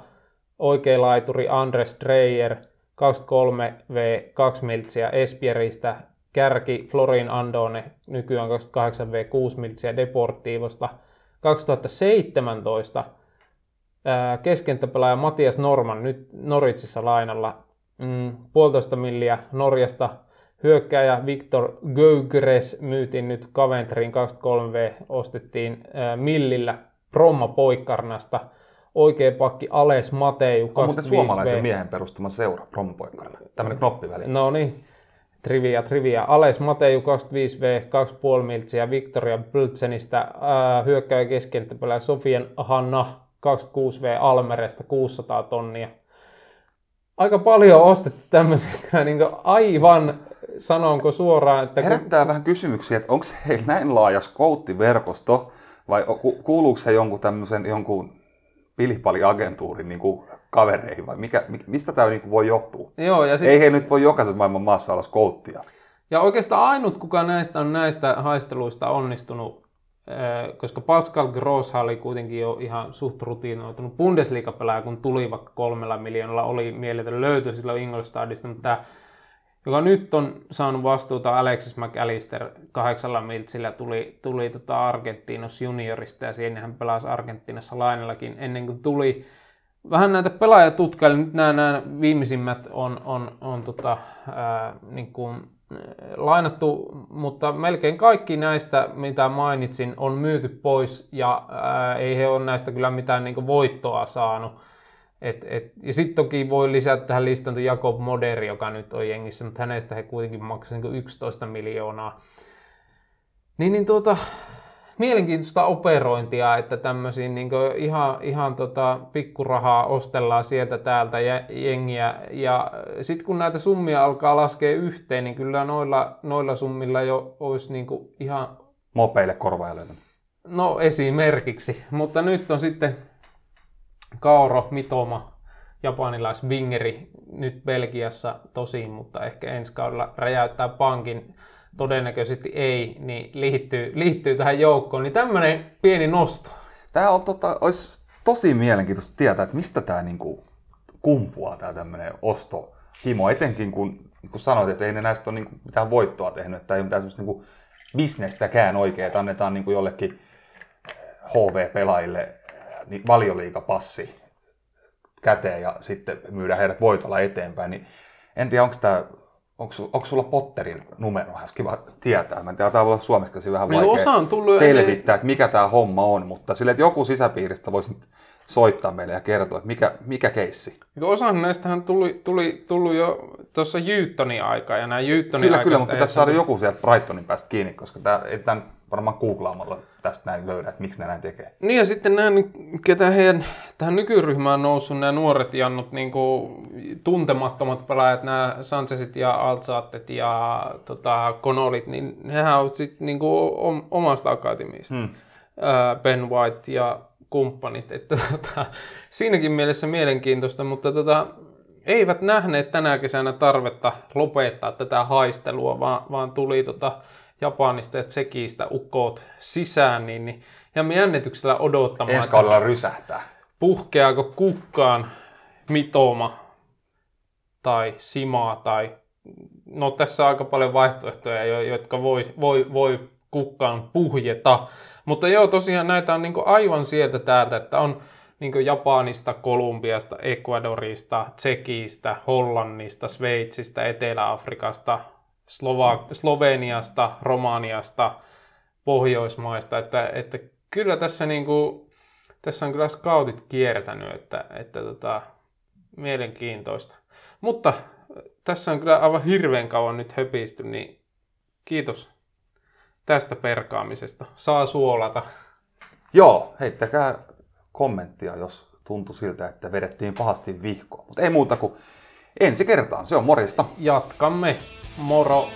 oikea laituri Andres Dreyer 23V 2 miltsiä Espieristä, kärki Florin Andone nykyään 28V 6 miltsiä Deportiivosta, 2017 keskentäpelaaja Matias Norman nyt Noritsissa lainalla mm, puolitoista milliä Norjasta. Hyökkääjä Viktor Gögres myytiin nyt Caventryin 23V, ostettiin ää, millillä Promma Poikkarnasta. Oikea pakki Ales Mateu 25V. On muuten suomalaisen miehen perustama seura, Promma Poikkarna. Tämmöinen knoppiväli. No niin, trivia, trivia. Ales Mateu 25V, 2,5 miltsiä Victoria Bltsenistä, hyökkääjä keskentäpelaaja Sofian Hanna 26V Almeresta 600 tonnia. Aika paljon ostettu tämmöisiä niin aivan, sanonko suoraan, että... Herättää vähän kysymyksiä, että onko heillä näin laaja skouttiverkosto vai kuuluuko he jonkun tämmöisen jonkun pilipaliagentuurin niin kuin kavereihin vai mikä, mistä tämä niin voi johtua? Joo, ja sit... Ei he nyt voi jokaisen maailman maassa olla skouttia. Ja oikeastaan ainut, kuka näistä on näistä haisteluista onnistunut koska Pascal Gross oli kuitenkin jo ihan suht rutiinoitunut Bundesliga-pelaaja, kun tuli vaikka kolmella miljoonalla, oli mieletön löytö silloin Ingolstadista, mutta tämä, joka nyt on saanut vastuuta Alexis McAllister kahdeksalla miltsillä, tuli, tuli tota Argentinos juniorista ja siinä hän pelasi Argentiinassa lainellakin ennen kuin tuli. Vähän näitä pelaajatutkailla, nyt nämä, nämä viimeisimmät on, on, on tota, ää, niin kuin lainattu, mutta melkein kaikki näistä, mitä mainitsin, on myyty pois ja ää, ei he ole näistä kyllä mitään niin voittoa saanut. Et, et, ja sitten toki voi lisätä tähän listan Jakob Moderi, joka nyt on jengissä, mutta hänestä he kuitenkin maksavat niin 11 miljoonaa. Niin, niin tuota, mielenkiintoista operointia, että tämmöisiä niin ihan, ihan tota, pikkurahaa ostellaan sieltä täältä jengiä. Ja sitten kun näitä summia alkaa laskea yhteen, niin kyllä noilla, noilla summilla jo olisi niin ihan... Mopeille korvailuita. No esimerkiksi, mutta nyt on sitten Kaoro Mitoma, japanilais Bingeri, nyt Belgiassa tosin, mutta ehkä ensi kaudella räjäyttää pankin todennäköisesti ei, niin liittyy, liittyy tähän joukkoon. Niin tämmöinen pieni nosto. Tämä on, tota, olisi tosi mielenkiintoista tietää, että mistä tämä niinku kumpuaa tämä tämmöinen osto himo, etenkin kun, kun sanoit, että ei ne näistä ole niinku mitään voittoa tehnyt, että ei mitään niinku bisnestäkään oikein, että annetaan niinku jollekin HV-pelaajille eh, niin valioliikapassi käteen ja sitten myydä heidät voitolla eteenpäin, niin en tiedä, onko tämä onko, onko sulla Potterin numero? Olisi kiva tietää. Mä en tiedä, tämä voi olla suomeksi vähän vaikea osa on tullut selvittää, että mikä tämä homma on, mutta sille, että joku sisäpiiristä voisi soittaa meille ja kertoa, että mikä, mikä keissi. Osa näistähän tuli, tuli, tuli jo tuossa Jyyttonin aikaa ja nämä Jyyttonin Kyllä, kyllä, mutta pitäisi saada joku sieltä Brightonin päästä kiinni, koska tämä, ei tämän varmaan googlaamalla tästä näin löydä, että miksi ne näin tekee. Niin ja sitten nämä, ketä heidän tähän nykyryhmään on noussut, nämä nuoret jannut niin kuin, tuntemattomat pelaajat, nämä Sanchezit ja Altsaatet ja tota, Konolit, niin nehän ovat sitten niin kuin, omasta akatemiasta. Hmm. Ben White ja kumppanit. Että, tota, siinäkin mielessä mielenkiintoista, mutta tota, eivät nähneet tänä kesänä tarvetta lopettaa tätä haistelua, vaan, vaan tuli tota, Japanista ja Tsekistä ukkoot sisään, niin, niin me jännityksellä odottamaan. Ensi kaudella rysähtää. Puhkeaako kukkaan mitoma tai simaa tai no tässä on aika paljon vaihtoehtoja, jotka voi, voi, voi kukkaan puhjeta. Mutta joo, tosiaan näitä on niin aivan sieltä täältä, että on niin Japanista, Kolumbiasta, Ecuadorista, Tsekistä, Hollannista, Sveitsistä, Etelä-Afrikasta, Slova- Sloveniasta, Romaniasta, Pohjoismaista, että, että kyllä tässä, niin kuin, tässä on kyllä scoutit kiertänyt, että, että tota, mielenkiintoista. Mutta tässä on kyllä aivan hirveän kauan nyt höpisty, niin kiitos tästä perkaamisesta. Saa suolata. Joo, heittäkää kommenttia, jos tuntui siltä, että vedettiin pahasti vihkoa. Mutta ei muuta kuin ensi kertaan. Se on morista. Jatkamme. Morro.